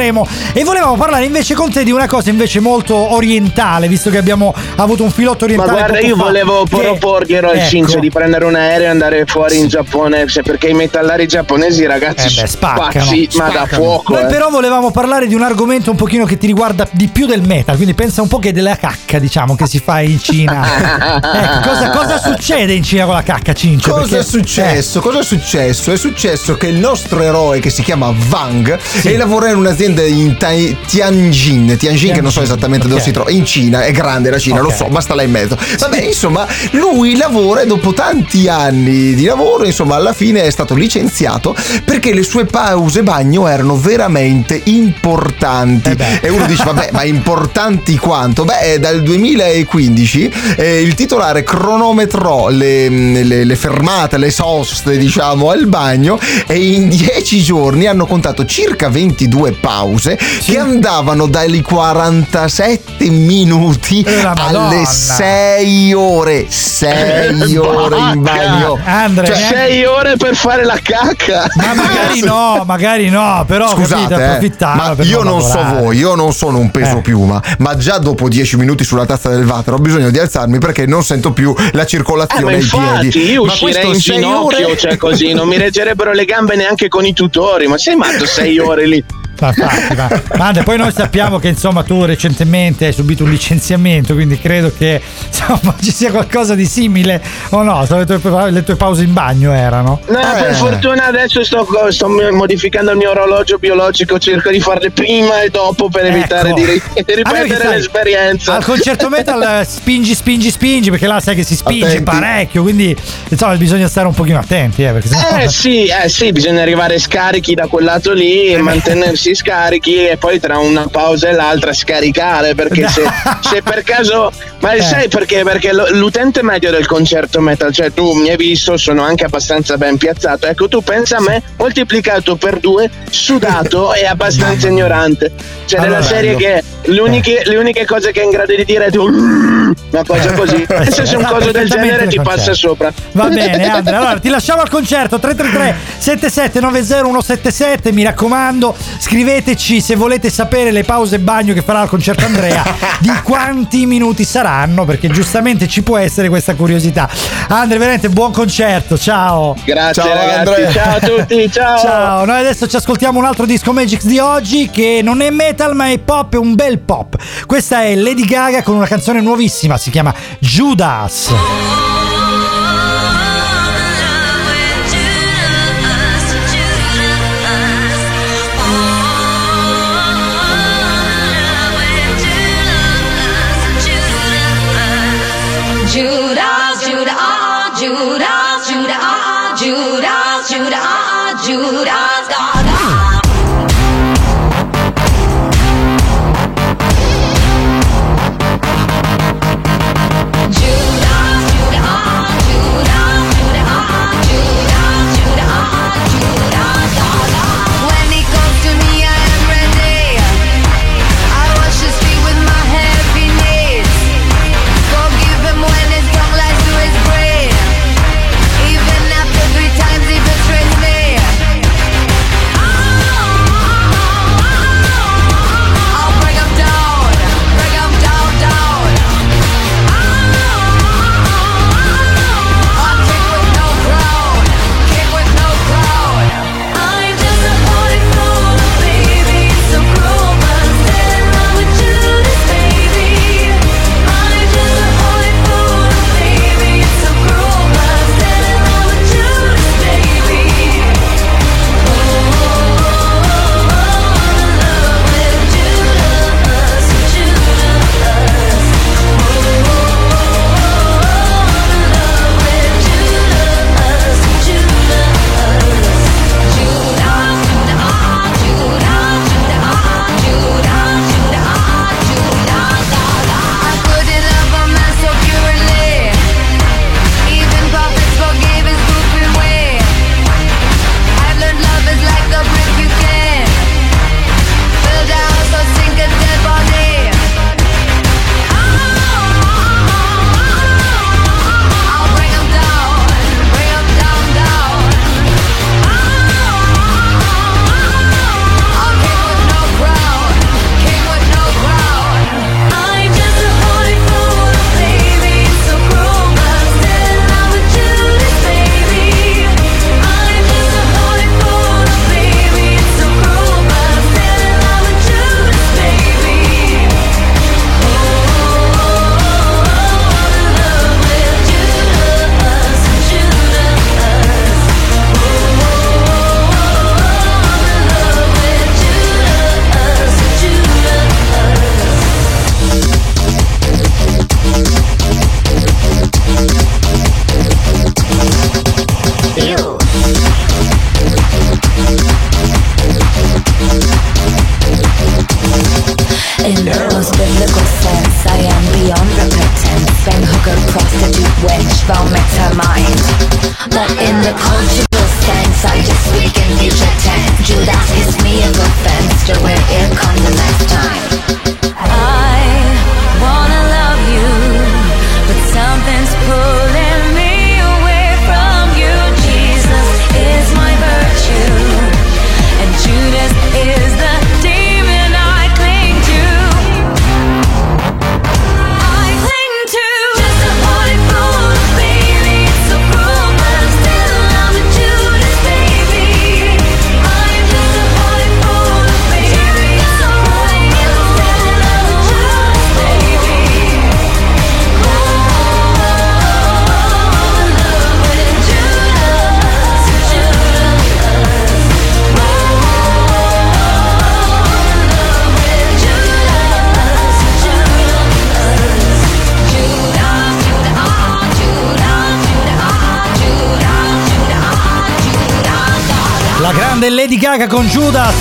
E volevamo parlare invece con te di una cosa invece molto orientale, visto che abbiamo avuto un filotto Ma orientale. guarda, poco io fa, volevo che- proporglielo al Ecco. Cinzio di prendere un aereo e andare fuori in Giappone, se- perché i metallari giapponesi, ragazzi, Eh beh, spaccano, spazzi, ma da spaccano. fuoco. Noi eh. però volevamo parlare di un argomento un pochino che ti riguarda di più del metal, quindi pensa un po' che della cacca, diciamo, che si fa in Cina. ecco, cosa, cosa succede in Cina con la cacca, Cincio? Cosa Perché- è successo? Cosa è successo? È successo che il nostro eroe che si chiama Wang e lavora in un'azienda in Tai- Tianjin, Tianjin che non so esattamente dove ok. si trova, in Cina, è grande la Cina, lo Ok. so, ma sta là in mezzo. Vabbè, insomma, lui lavora e dopo tanti anni di lavoro, insomma, alla fine è stato licenziato perché le sue pause bagno erano veramente importanti. e uno dice, vabbè, ma importanti quanto? Beh, eh, dal 2015 eh, il titolare cronometrò le, le- le fermate, le soste, diciamo, al bagno e in 10 giorni hanno contato circa 22 pause che andavano dai 47 minuti alle 6 ore. 6 ore in bagno. Andre, Cioè, neanche- sei ore per fare la cacca. Ma magari no, magari no, però Scusate, capite, eh, ma per io non so lavorare. voi, io non sono un peso Eh. piuma, ma già dopo 10 minuti sulla tazza del water ho bisogno di alzarmi perché non sento più la Eh, ma circolazione ai infatti piedi. io Ma uscirei questo in ginocchio, ore- cioè così, non mi reggerebbero le gambe neanche con i tutori, ma sei matto sei ore lì. Infatti, ma- ma Andre, poi noi sappiamo che insomma tu recentemente hai subito un licenziamento, quindi credo che insomma ci sia qualcosa di simile o no? Le tue, le tue pause in bagno erano. No, per fortuna adesso sto, sto modificando il mio orologio biologico, cerco di farle prima e dopo per evitare Ecco. di, perché, ripetere sai, l'esperienza. Al concerto metal eh, spingi, spingi, spingi, perché là sai che si spinge Attenti. parecchio, quindi insomma bisogna stare un pochino attenti, eh, perché sennò- Eh sì, eh sì, bisogna arrivare scarichi da quel lato lì e mantenersi scarichi e poi tra una pausa e l'altra scaricare perché se, se per caso ma Eh. sai perché? Perché l'utente medio del concerto metal, cioè tu mi hai visto, sono anche abbastanza ben piazzato. Ecco, tu pensa a me moltiplicato per due, sudato e abbastanza ignorante. Cioè, Allora, della serie bello. che le uniche, le uniche cose che è in grado di dire è tu una cosa così. E se un coso del genere ti passa sopra. Va bene, Andrea. Allora ti lasciamo al concerto 333 7790177. Mi raccomando, scriveteci se volete sapere le pause bagno che farà al concerto Andrea, di quanti minuti saranno, perché giustamente ci può essere questa curiosità. Andrea, veramente buon concerto. Ciao. Grazie Ciao, ragazzi, Andrea. ciao a tutti, ciao. Ciao, noi adesso ci ascoltiamo un altro disco Magix di oggi che non è metal ma è pop, è un bel pop. Questa è Lady Gaga con una canzone nuovissima, si chiama Judas. Judas,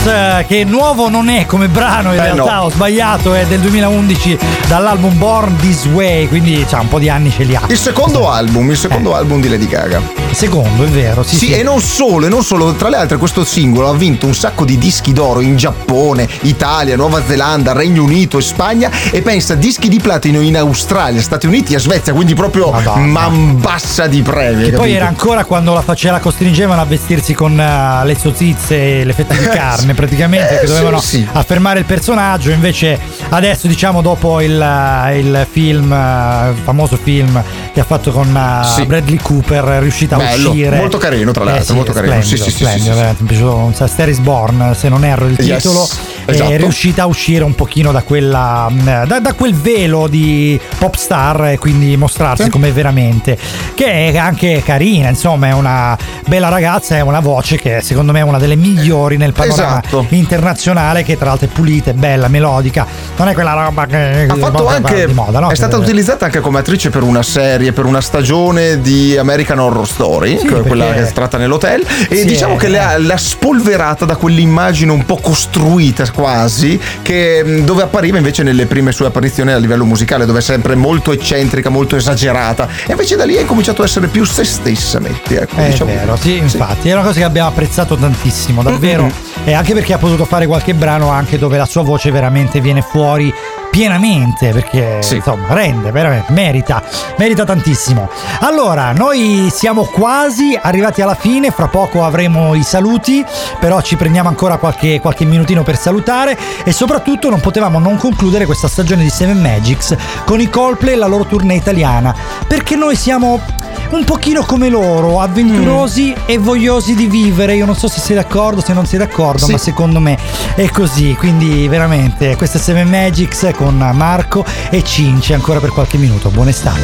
Judas, eh, che nuovo non è come brano, in Eh, realtà no. ho sbagliato, è del 2011 dall'album Born This Way, quindi c'ha un po' di anni ce li ha. Il secondo album, il secondo album di Lady Gaga. Secondo, è vero, sì, Sì, sì. e non solo, e non solo, tra le altre questo singolo ha vinto un sacco di dischi d'oro in Giappone, Italia, Nuova Zelanda, Regno Unito e Spagna e pensa dischi di platino in Australia, Stati Uniti e Svezia, quindi proprio man bassa di premi. Che poi era ancora quando la faceva la costringevano a vestirsi con eh, le sozzizze e le fette di carne praticamente Eh, che sì, dovevano sì. affermare il personaggio invece adesso diciamo dopo il, eh, il film eh, il famoso film che ha fatto con eh, Sì. Bradley Cooper è riuscita a Bello, uscire molto carino, tra l'altro, Eh sì, molto carino. splendido, Sì, sì, sì, splendido, sì, sì. veramente, mi è piaciuto un. Star Born se non erro il Yes, titolo esatto. è riuscita a uscire un pochino da quella mh, da, da quel velo di pop star e quindi mostrarsi Sì. come veramente che è anche carina insomma è una bella ragazza è una voce che secondo me è una delle migliori nel panorama Esatto. internazionale che tra l'altro è pulita è bella melodica non è quella roba che Ha fatto anche, di moda no? è stata Che- utilizzata anche come attrice per una serie, per una stagione di American Horror Story, Sì, que- quella perché- che si tratta nell'hotel, e Sì, diciamo eh. che l'ha, l'ha spolverata da quell'immagine un po' costruita quasi, che, mh, dove appariva invece nelle prime sue apparizioni a livello musicale, dove è sempre molto eccentrica, molto esagerata, e invece da lì ha incominciato a essere più se stessa, metti, ecco, È diciamo. vero, sì, infatti, è una cosa che abbiamo apprezzato tantissimo, davvero. Mm-mm. E anche perché ha potuto fare qualche brano anche dove la sua voce veramente viene fuori pienamente, perché insomma rende, veramente, merita, merita tantissimo. Allora, noi siamo quasi arrivati alla fine, fra poco avremo i saluti, però ci prendiamo ancora qualche, qualche minutino per salutare e soprattutto non potevamo non concludere questa stagione di Seven Magics con i Coldplay e la loro tournée italiana, perché noi siamo un pochino come loro, avventurosi e vogliosi di vivere. Io non so se sei d'accordo, se non sei d'accordo, Sì. ma secondo me è così. Quindi veramente questa è Seven Magics con Marco e Cince ancora per qualche minuto. Buon estate.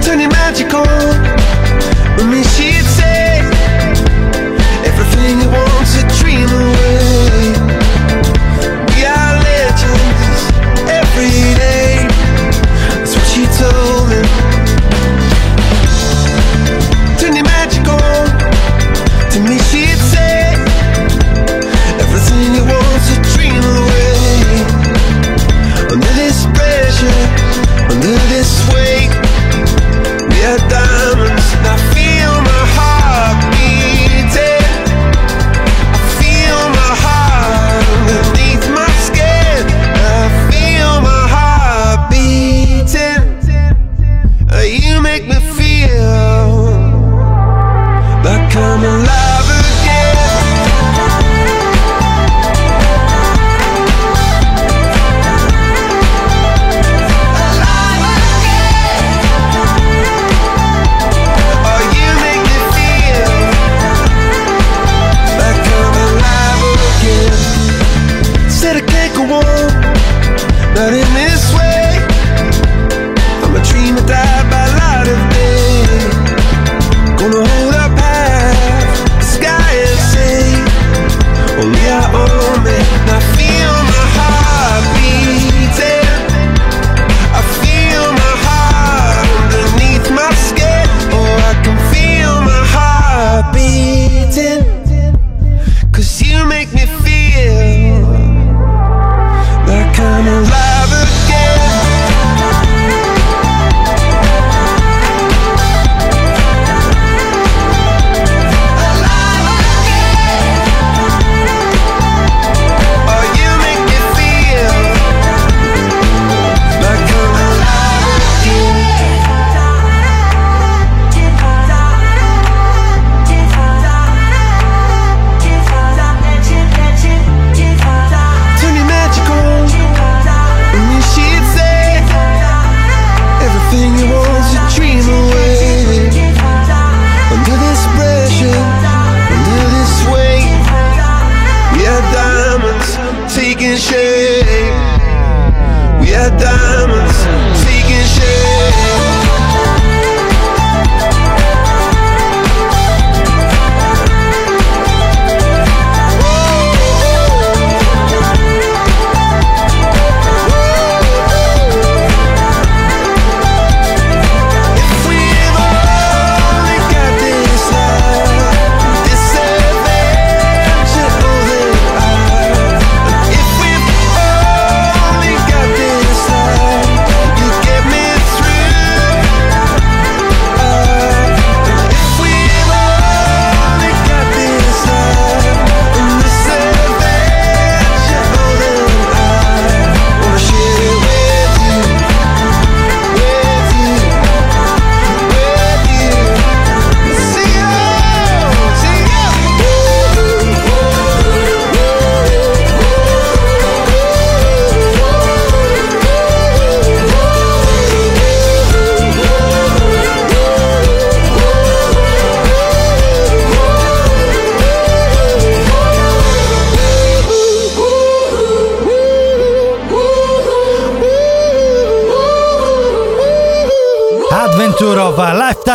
Turn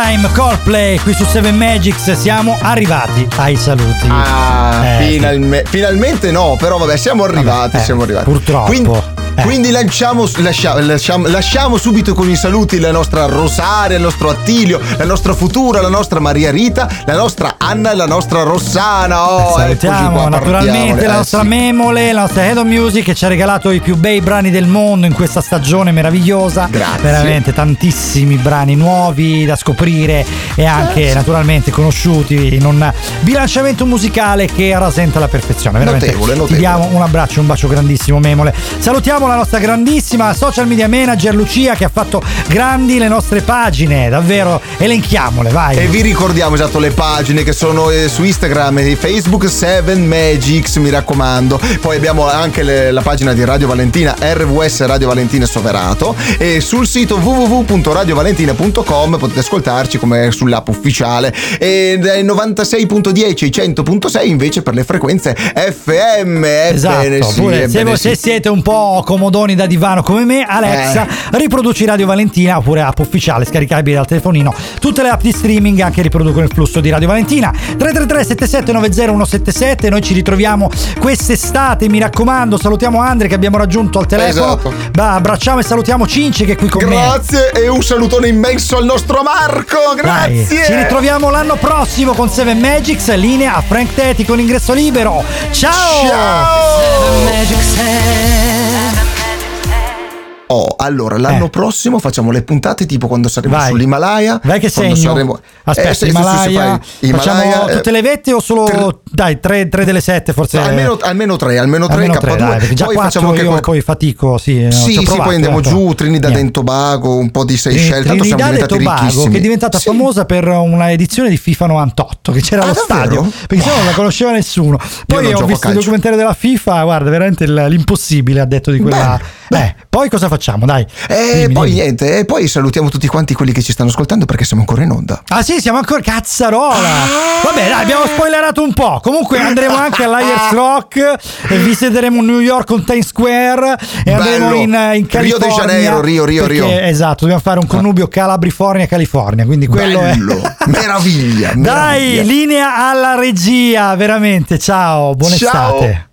Lifetime Coldplay qui su 7 Magics siamo arrivati ai saluti. Ah, Eh, finalme- finalmente no, però vabbè, siamo arrivati, eh, siamo arrivati. purtroppo. Quindi, Eh. quindi lanciamo, lascia- lasciamo, lasciamo subito con i saluti la nostra Rosaria, il nostro Attilio, la nostra Futura, la nostra Maria Rita, la nostra Anna e la nostra Rossana. Oh, eccoci Salutiamo qua, naturalmente la Eh, nostra sì. Memole, la nostra Head of Music che ci ha regalato i più bei brani del mondo in questa stagione meravigliosa. Grazie. Veramente tantissimi brani nuovi da scoprire e anche naturalmente conosciuti in un bilanciamento musicale che rasenta la perfezione. Veramente Notevole, ti notevole. diamo un abbraccio, un bacio grandissimo Memole. Salutiamo la nostra grandissima social media manager Lucia che ha fatto grandi le nostre pagine, davvero elenchiamole, vai. E vi ricordiamo esatto le pagine che sono eh, su Instagram e Facebook 7 Magics, mi raccomando. Poi abbiamo anche le- la pagina di Radio Valentina, RVS Radio Valentina Soverato. E sul sito www.radiovalentina.com potete ascoltarci come sull'app ufficiale. E dai 96.10 ai 100.6 invece per le frequenze FM. Esatto, Ebbene sì, se, ebbene se sì. siete un po' comodoni da divano come me, Alexa, Eh. riproduci Radio Valentina oppure app ufficiale scaricabile dal telefonino. Tutte le app di streaming anche riproducono il flusso di Radio Valentina. 333 7790 177. Noi ci ritroviamo quest'estate, mi raccomando. Salutiamo Andre che abbiamo raggiunto al telefono. Esatto. Bah, abbracciamo e salutiamo Cinci che è qui con me. Grazie e un salutone immenso al nostro Marco. Dai, Grazie. ci ritroviamo l'anno prossimo con 7 Magics, linea a Frank Teti con ingresso libero. Ciao! Oh, allora l'anno prossimo facciamo le puntate tipo quando saremo Eh. Vai. sull'Himalaya. Vai che segno. saremo- Aspetta, Eh, sì, Himalaya. fai Facciamo Himalaya, eh, tutte le vette o solo dai, tre, tre delle sette forse? almeno, almeno tre, almeno tre Almeno K2. tre, dai, già poi facciamo anche io qualcosa. poi fatico, sì. eh, Sì, sì, provato, poi andiamo eh, giù, Trinidad e Tobago, un po' di Seychelles, tanto siamo diventati Tobago ricchissimi. che è diventata Sì. famosa per una edizione di FIFA 98 che c'era Ah, allo davvero? stadio perché se no non la conosceva nessuno poi ho visto il documentario della FIFA guarda veramente il- l'impossibile ha detto di quella eh, poi cosa facciamo dai E Dimmi, poi dimmi. niente, e poi salutiamo tutti quanti quelli che ci stanno ascoltando perché siamo ancora in onda. Ah sì, siamo ancora cazzarola. Vabbè, dai, abbiamo spoilerato un po'. Comunque andremo anche all'Ayers Rock e visiteremo New York con Times Square e andremo Bello. in, in Rio de California. Janeiro, Rio, Rio, perché, Rio. Esatto, dobbiamo fare un connubio Calabrifornia California, quindi quello Bello, è meraviglia, Dai, meraviglia. linea alla regia, veramente. Ciao, buona Ciao. estate.